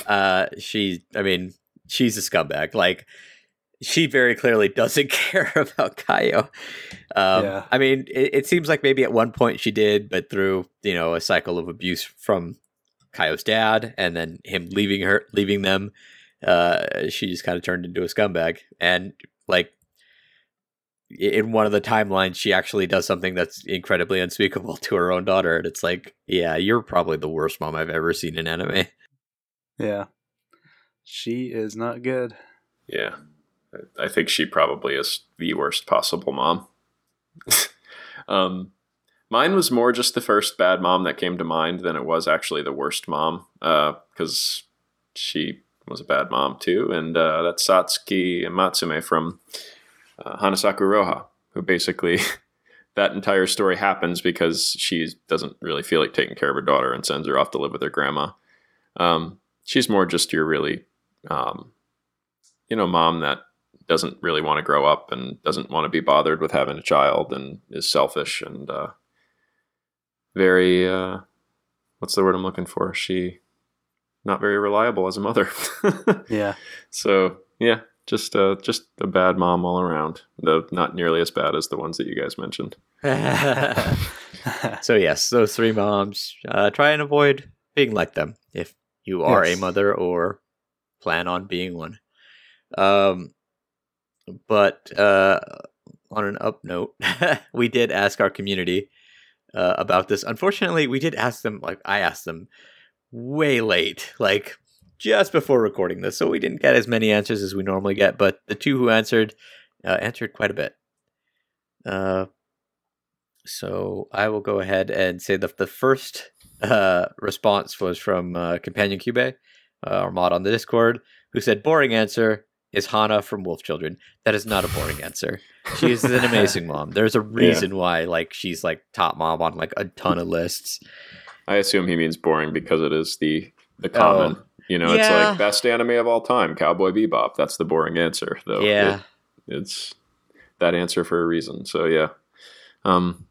Uh, she, I mean, she's a scumbag. Like, she very clearly doesn't care about Kayo. Um, Yeah. I mean, it, it seems like maybe at one point she did, but through you know a cycle of abuse from Kayo's dad, and then him leaving her, leaving them, uh, she just kind of turned into a scumbag. And like in one of the timelines, she actually does something that's incredibly unspeakable to her own daughter, and it's like, yeah, you're probably the worst mom I've ever seen in anime. Yeah. She is not good. Yeah. I- think she probably is the worst possible mom. um, mine was more just the first bad mom that came to mind than it was actually the worst mom, because she was a bad mom too. And uh, that's Satsuki Matsumae from uh, Hanasaku Iroha, who basically. That entire story happens because she doesn't really feel like taking care of her daughter and sends her off to live with her grandma. Um, she's more just your really um, you know, mom that doesn't really want to grow up and doesn't want to be bothered with having a child and is selfish and uh, very, uh, what's the word I'm looking for? She not very reliable as a mother. Yeah. so yeah, just uh, just a bad mom all around. Though not nearly as bad as the ones that you guys mentioned. so yes, those three moms. Uh, try and avoid being like them if you are Yes. a mother or plan on being one. Um, but uh, on an up note, we did ask our community uh, about this. Unfortunately, we did ask them. Like I asked them way late, like just before recording this, so we didn't get as many answers as we normally get. But the two who answered uh, answered quite a bit. Uh, so I will go ahead and say the the first uh, response was from uh, Companion Cube, uh, our mod on the Discord, who said, "Boring answer is Hana from Wolf Children." That is not a boring answer. She is an amazing mom. There's a reason why, like, she's like top mom on like a ton of lists. I assume he means boring because it is the the common. Oh. You know, it's like best anime of all time, Cowboy Bebop. That's the boring answer, though. yeah, It- it's that answer for a reason. So yeah, um,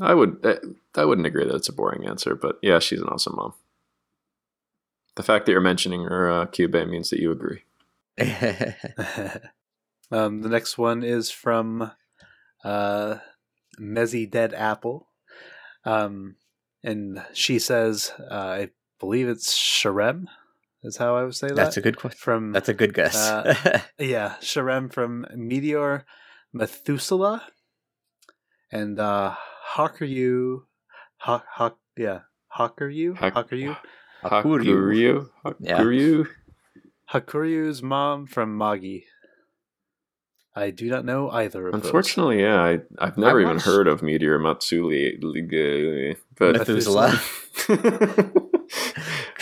I would I, I wouldn't agree that it's a boring answer, but yeah, she's an awesome mom. The fact that you're mentioning her uh, Cube means that you agree. um, the next one is from uh, Messy Dead Apple. Um, and she says, uh, I believe it's Sharem, is how I would say that. That's a good question. from That's a good guess. Uh, yeah, Sharem from Meteor Methuselah, and uh, Hakuryu, Hawk, Hawk, yeah, Hakuryu, Hak- Hakuryu, Hakuryu. Hakuryu. Yeah. Hakuryu. Hakuryu's mom from Magi. I do not know either of those. Unfortunately, yeah, I, I've never even watched- heard of Meteor Matsuli, but Methuselah.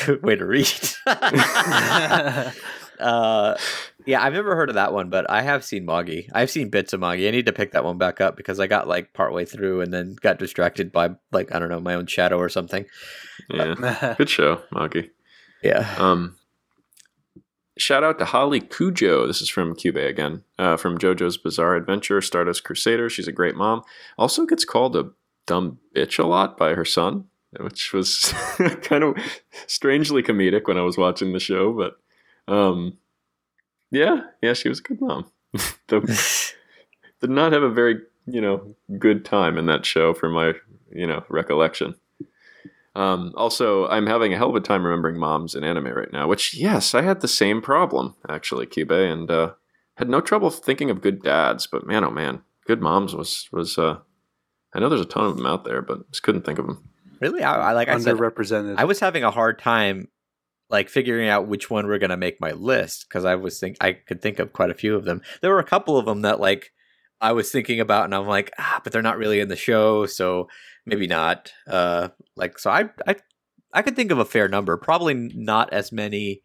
Good way to read. uh, yeah, I've never heard of that one, but I have seen Magi. I've seen bits of Magi. I need to pick that one back up because I got like partway through and then got distracted by like I don't know my own shadow or something. yeah, good show, Maki. Yeah. Um, shout out to Holly Kujo. This is from Cube again, uh, from JoJo's Bizarre Adventure, Stardust Crusader. She's a great mom. Also gets called a dumb bitch a lot by her son, which was kind of strangely comedic when I was watching the show. But um, yeah, yeah, she was a good mom. Though did not have a very you know good time in that show for my you know recollection. Um, also, I'm having a hell of a time remembering moms in anime right now. Which, yes, I had the same problem actually, Cube, and uh, had no trouble thinking of good dads. But man, oh man, good moms was was. Uh, I know there's a ton of them out there, but just couldn't think of them. really, I, I like I said, Underrepresented. I was having a hard time like figuring out which one we're gonna make my list because I was think I could think of quite a few of them. There were a couple of them that like I was thinking about, and I'm like, ah, but they're not really in the show, so maybe not. Uh, like so, I I I could think of a fair number. Probably not as many.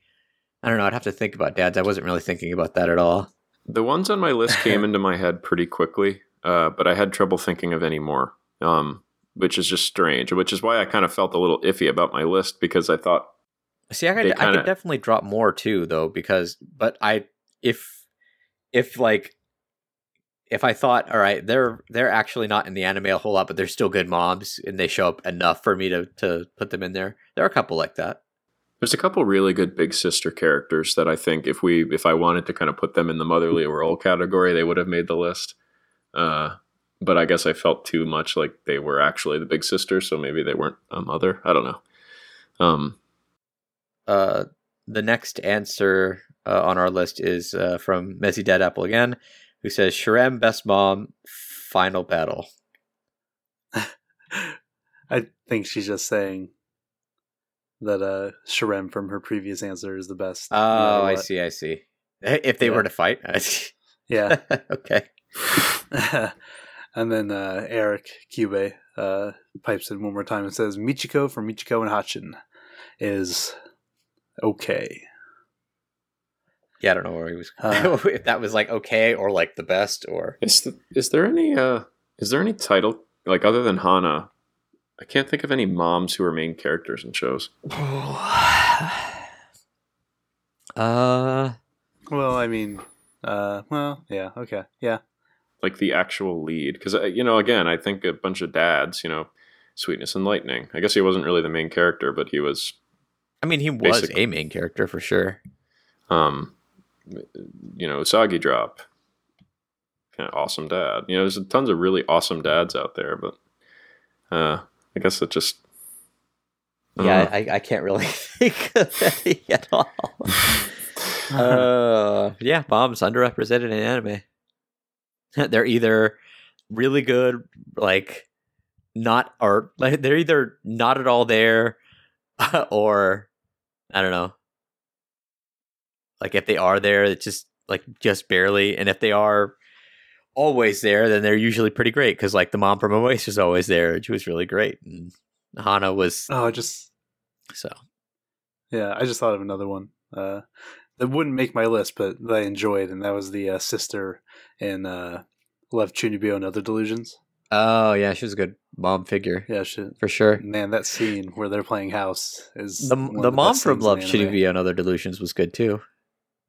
I don't know. I'd have to think about dads. I wasn't really thinking about that at all. The ones on my list came into my head pretty quickly, uh, but I had trouble thinking of any more, um, which is just strange. Which is why I kind of felt a little iffy about my list because I thought See, I could, kinda- could definitely drop more too, though, because but I if if like if I thought, all right, they're they're actually not in the anime a whole lot, but they're still good moms, and they show up enough for me to to put them in there. There are a couple like that. There's a couple really good big sister characters that I think if we if I wanted to kind of put them in the motherly role category, they would have made the list. Uh, but I guess I felt too much like they were actually the big sister, so maybe they weren't a mother. I don't know. Um, Uh, the next answer uh, on our list is uh, from Messy Dead Apple again, who says Shrem best mom final battle. I think she's just saying that uh Sharem from her previous answer is the best. Oh, matter I see, I see. If they Yeah. were to fight, Yeah. okay. and then uh, Eric Cube uh, pipes in one more time and says Michiko from Michiko and Hatchin is okay. Yeah, I don't know where he was. Uh. if that was like okay or like the best or is the, is there any uh is there any title like other than Hana? I can't think of any moms who are main characters in shows. uh Well, I mean, uh, well, yeah, okay, yeah, like the actual lead because you know again i think a bunch of dads you know sweetness and lightning i guess he wasn't really the main character but he was I mean he was a main character for sure. um you know usagi drop kind of awesome dad you know there's tons of really awesome dads out there but uh i guess it just I Yeah. I, I can't really think of any at all. uh, yeah, moms underrepresented in anime. they're either really good, like not, or like they're either not at all there, or I don't know. Like if they are there, it's just like just barely, and if they are always there, then they're usually pretty great. Because like the mom from Oasis is always there, and she was really great, and Hana was oh, just so. yeah, I just thought of another one uh, that wouldn't make my list, but that I enjoyed, and that was the uh, sister in uh, Love Chunibyo and Other Delusions. Oh yeah, she was a good mom figure Yeah, shit. for sure. Man, that scene where they're playing house is The of the mom from Love the Shitty and Other Delusions was good too.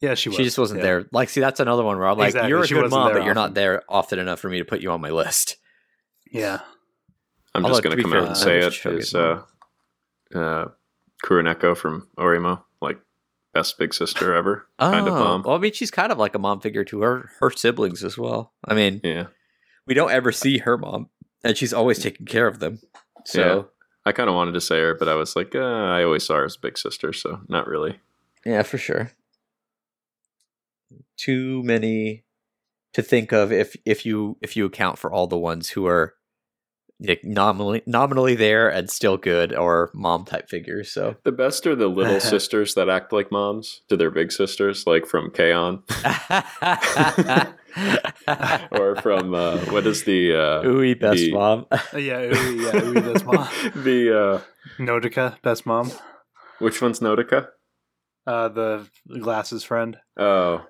Yeah, she was. She just wasn't yeah. there. Like, see, that's another one where I'm like, Exactly, you're a she good mom, there but you're not there often enough for me to put you on my list. Yeah, i'm Although, just gonna come fair, out and uh, say Love it Shitty is uh uh kuroneko from Oreimo like best big sister ever kind of Oh, mom Well, I mean, she's kind of like a mom figure to her her siblings as well. I mean, yeah we don't ever see her mom, and she's always taking care of them. So I kind of wanted to say her, but I was like, uh, I always saw her as big sister, so not really. yeah, for sure. Too many to think of if if you if you account for all the ones who are like nominally nominally there and still good or mom type figures. So The best are the little sisters that act like moms to their big sisters, like from K-On! or from uh, what is the uh, Ui, best the- mom. Uh, yeah, Uri, yeah, Uri, best mom. the uh, Nodoka, best mom. which one's Nodoka? Uh, the glasses friend. Oh,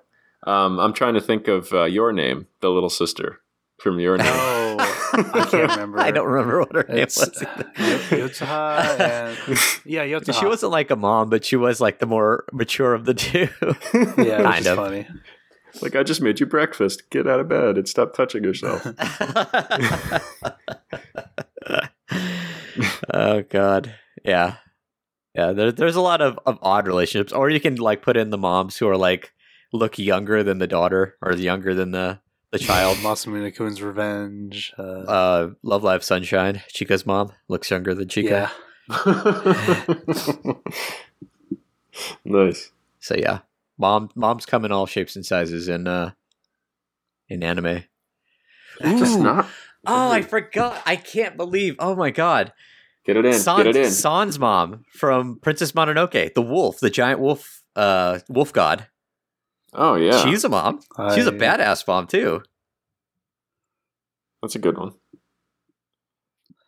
um, I'm trying to think of uh, your name, the little sister from your name. No, I can't remember. I don't remember what her name It's was. uh, Yotsuha and yeah, Yotsuha. She wasn't like a mom, but she was like the more mature of the two. yeah, which kind of. funny. like I just made you breakfast. Get out of bed and stop touching yourself. oh god, yeah, yeah. There, there's a lot of, of odd relationships, or you can like put in the moms who are like look younger than the daughter or younger than the the child. Masamune Kun's Revenge. Uh, uh, Love Live Sunshine, Chika's mom looks younger than Chika. yeah, nice. So yeah, mom moms come in all shapes and sizes in uh in anime. Just not. Oh, I forgot. I can't believe. Oh my god. Get it in. San's, Get it in. San's mom from Princess Mononoke, the wolf, the giant wolf, uh, wolf god. Oh yeah, She's a mom. She's a badass mom too. that's a good one.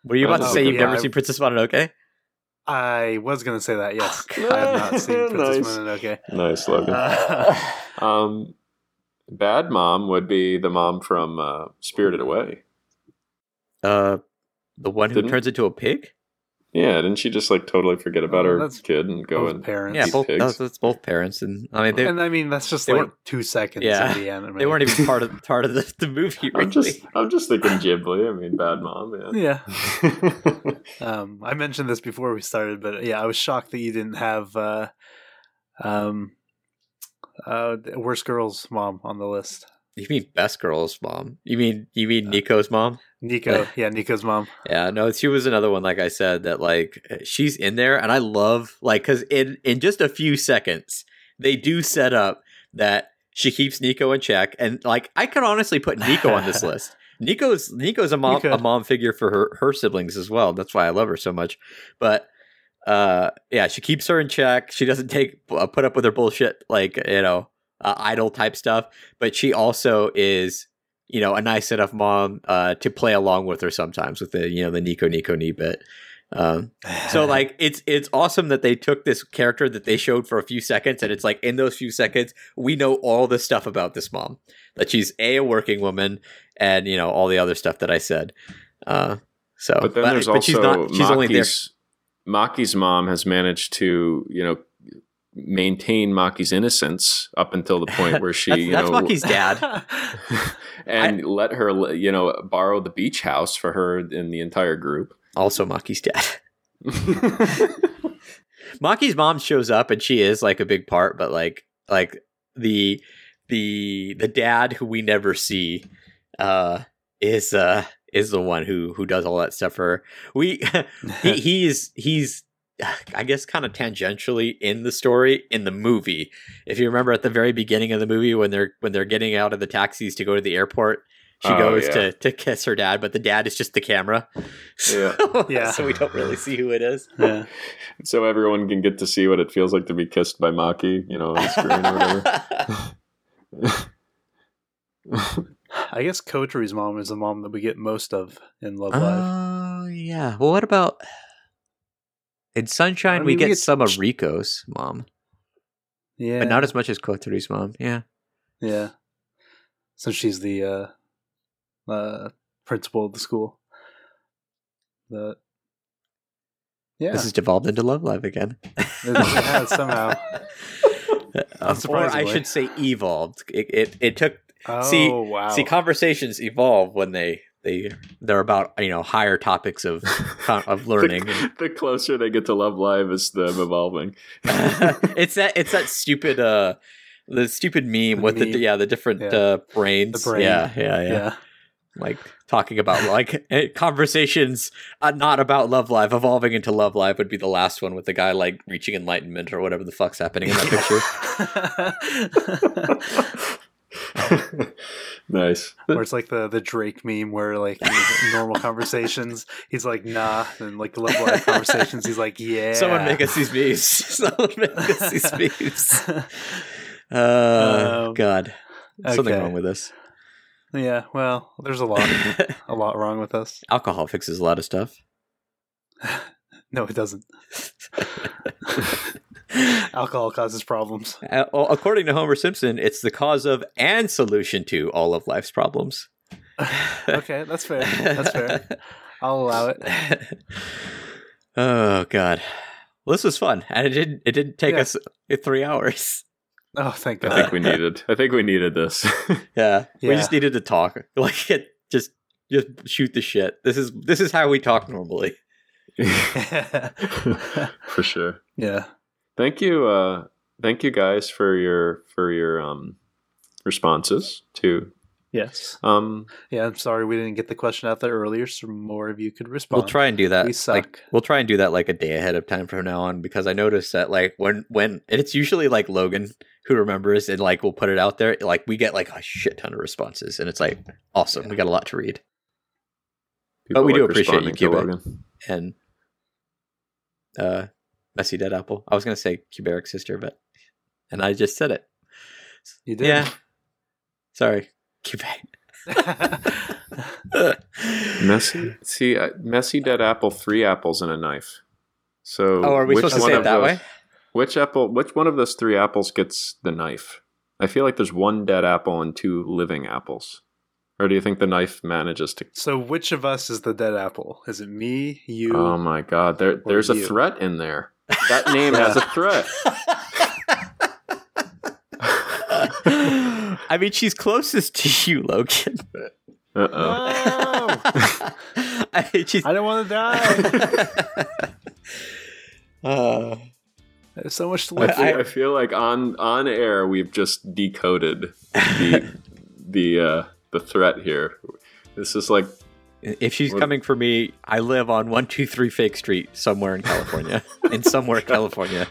Were you about to Oh, say you've yeah, never I- seen Princess Mononoke? I was gonna say that. Yes, Oh, I have not seen Princess Nice. Mononoke. Nice, Logan. Uh, Um, bad mom would be the mom from uh, Spirited Away. Uh, the one who Didn't- turns into a pig. Yeah, didn't she just like totally forget about Oh, her that's kid and go both and parents. Yeah, eat both. pigs. That's, that's both parents, and I mean they, and I mean that's just they like weren't- two seconds Yeah. of the anime. they weren't even part of part of the, the movie. I'm just I'm just thinking Ghibli. I mean, bad mom. Yeah. Yeah. Um, I mentioned this before we started, but yeah, I was shocked that you didn't have uh, um, uh, worst girls mom on the list. You mean best girl's mom? You mean you mean Nico's mom? Nico, yeah, Nico's mom. Yeah, no, she was another one. Like I said, that like she's in there, and I love like because in in just a few seconds they do set up that she keeps Nico in check, and like I could honestly put Nico on this list. Nico's Nico's a mom a mom figure for her her siblings as well. That's why I love her so much. But uh, yeah, she keeps her in check. She doesn't take uh, put up with her bullshit like you know uh, idol type stuff. But she also is you know a nice enough mom uh, to play along with her sometimes with the you know the Nico Nico Nii bit. Um, so like it's it's awesome that they took this character that they showed for a few seconds and it's like in those few seconds we know all the stuff about this mom that she's a, a working woman and you know all the other stuff that I said. Uh, so But then there's also she's not she's only there. Maki's Maki's mom has managed to you know maintain Maki's innocence up until the point where she That's, you that's know Maki's dad. and let her you know borrow the beach house for her and the entire group. Also Maki's dad. Maki's mom shows up and she is like a big part, but like like the the the dad who we never see uh is uh is the one who who does all that stuff for her. We he, he's he's I guess kind of tangentially in the story in the movie. If you remember at the very beginning of the movie when they're when they're getting out of the taxis to go to the airport, she Oh, goes yeah. to to kiss her dad, but the dad is just the camera. Yeah. Yeah. so we don't really see who it is. yeah. so everyone can get to see what it feels like to be kissed by Maki, you know, on the screen or whatever. I guess Kotori's mom is the mom that we get most of in Love Live. Oh yeah. Well, what about in Sunshine? I we mean, we get get- some of Riko's mom, yeah, but not as much as Kotori's mom. Yeah. yeah. So she's the uh, uh, principal of the school. But yeah, This has devolved into Love Live again. it has somehow. Or I should say evolved. It it, it took Oh See- wow! see conversations evolve when they they they're about you know higher topics of of learning. the, the closer they get to Love Live is them evolving. it's that it's that stupid uh the stupid meme The with the yeah the different Yeah. uh brains. The brain. Yeah, yeah, yeah. yeah. like talking about like eh, conversations uh, not about Love Live evolving into Love Live would be the last one with the guy like reaching enlightenment or whatever the fuck's happening in that picture. nice. Or it's like the the Drake meme where like in normal conversations he's like nah, and like Love Live conversations he's like yeah. Someone make us these memes. Someone make us these memes. Uh, Um, God, something okay. wrong with us. yeah, well, there's a lot a lot wrong with us. Alcohol fixes a lot of stuff. No, it doesn't. Alcohol causes problems. Uh, well, according to Homer Simpson, it's the cause of and solution to all of life's problems. Okay, that's fair. That's fair. I'll allow it. oh God, well, this was fun, and it didn't. It didn't take Yeah. us three hours. Oh, thank God! I God. think we needed. I think we needed this. Yeah, yeah, we just needed to talk. Like, get, just just shoot the shit. This is this is how we talk normally. for sure. yeah. Thank you. Uh, thank you guys for your for your um, responses to Yes. um, Yeah, I'm sorry we didn't get the question out there earlier, so more of you could respond. We'll try and do that. We suck. Like, we'll try and do that like a day ahead of time from now on because I noticed that like when when and it's usually like Logan who remembers and like we'll put it out there. Like we get like a shit ton of responses, and it's like awesome. We got a lot to read, people we do appreciate you, responding to Cuba. Logan. and uh, messy dead apple. I was gonna say Cuberic sister, but and I just said it. You did. Yeah. Sorry, Quebec. Messy. See, uh, messy dead apple. Three apples and a knife. So, Oh, are we which supposed to say it that those- way? Which apple? Which one of those three apples gets the knife? I feel like there's one dead apple and two living apples. Or do you think the knife manages to? so, which of us is the dead apple? Is it me, you? Oh my god! There, there's a threat in there. That name has a threat. I mean, she's closest to you, Logan. Uh oh. I mean. I don't want to die. Uh, There's so much to I feel, for. I feel like on on air we've just decoded the the uh, the threat here. This is like if she's What- coming for me, I live on one two three Fake Street somewhere in California. in somewhere California.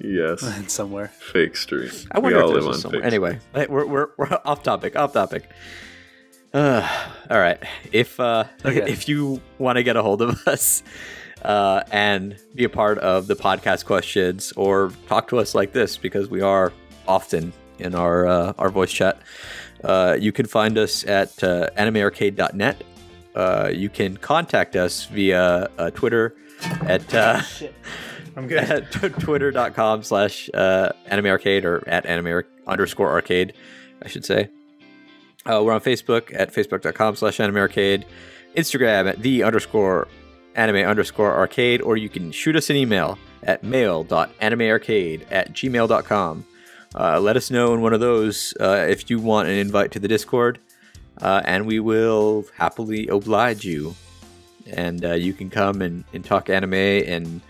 yes, somewhere. fake street. I wonder we if all there's live on somewhere. fake. Anyway, hey, we're, we're we're off topic. Off topic. Uh, all right. If uh, Okay. if you want to get a hold of us uh, and be a part of the podcast questions or talk to us like this because we are often in our uh, our voice chat, uh, you can find us at uh, animearcade.net. Uh, you can contact us via uh, Twitter at uh, I'm good. at twitter.com slash uh, anime arcade or at anime underscore arcade, I should say. Uh, we're on Facebook at facebook.com slash anime arcade, Instagram at the underscore anime underscore arcade, or you can shoot us an email at mail.animearcade at gmail.com. Uh, let us know in one of those uh, if you want an invite to the Discord, uh, and we will happily oblige you. And uh, you can come and, and talk anime and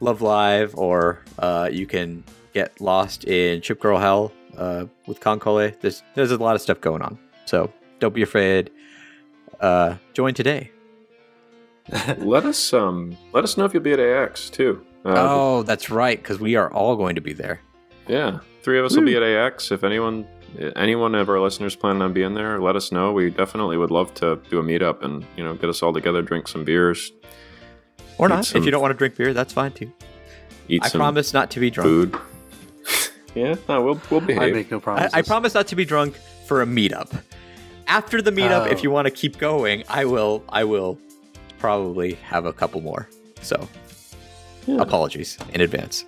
Love Live, or uh, you can get lost in Chip Girl Hell uh, with KanColle. There's there's a lot of stuff going on, so don't be afraid. Uh, join today. let us um let us know if you'll be at AX too. Uh, oh, that's right, because we are all going to be there. Yeah, three of us will be at AX. If anyone anyone of our listeners planning on being there, let us know. We definitely would love to do a meetup and you know get us all together, drink some beers, Or not. some- If you don't want to drink beer, that's fine too. eat I some promise not to be drunk. food. yeah, no, we'll we'll behave. I make no I. I promise not to be drunk for a meetup. After the meetup, Oh. if you want to keep going, I will. I will probably have a couple more. So Yeah. apologies in advance.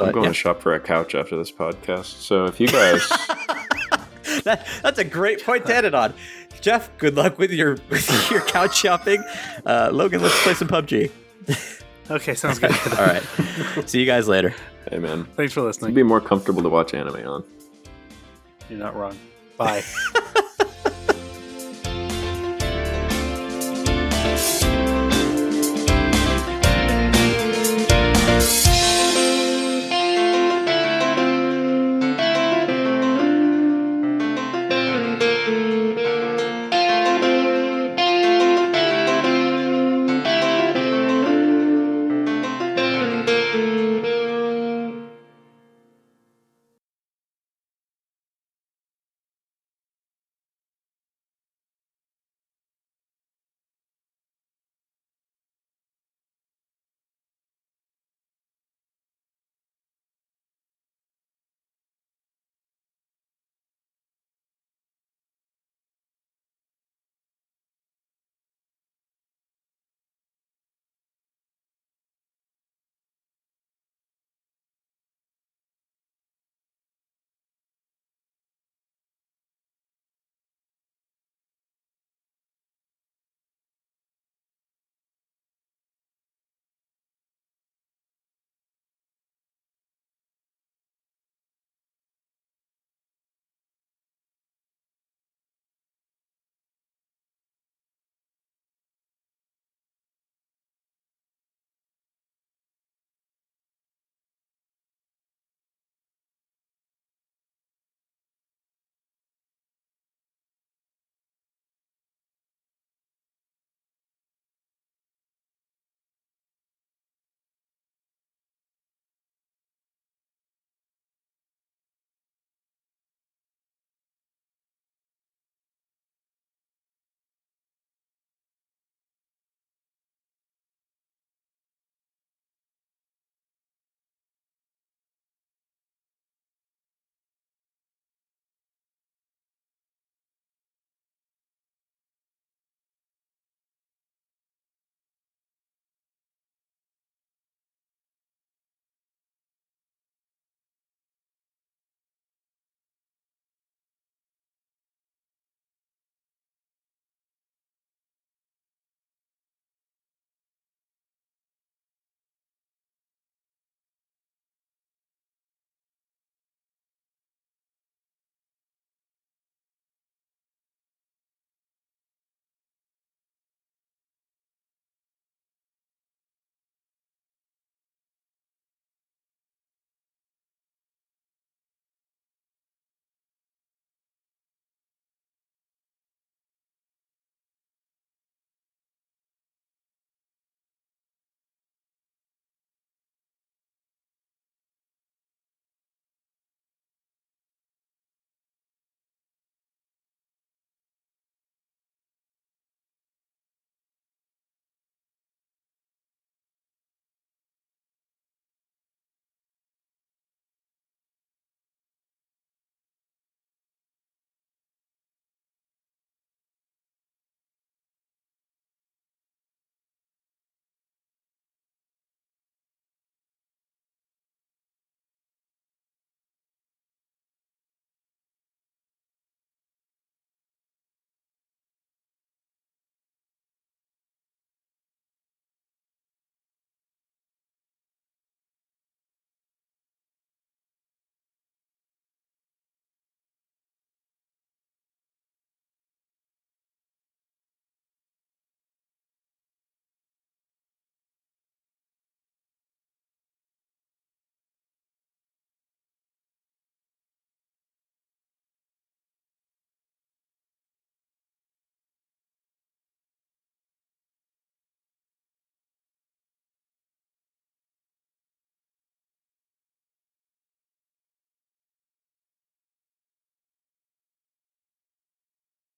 I'm going yeah. to shop for a couch after this podcast. So if you guys, that, that's a great point to end it on. Jeff, good luck with your with your couch shopping. Uh, Logan, let's play some PUBG. Okay, sounds good. All right. See you guys later. hey man, Thanks for it'd listening. be more comfortable to watch anime on. You're not wrong. Bye.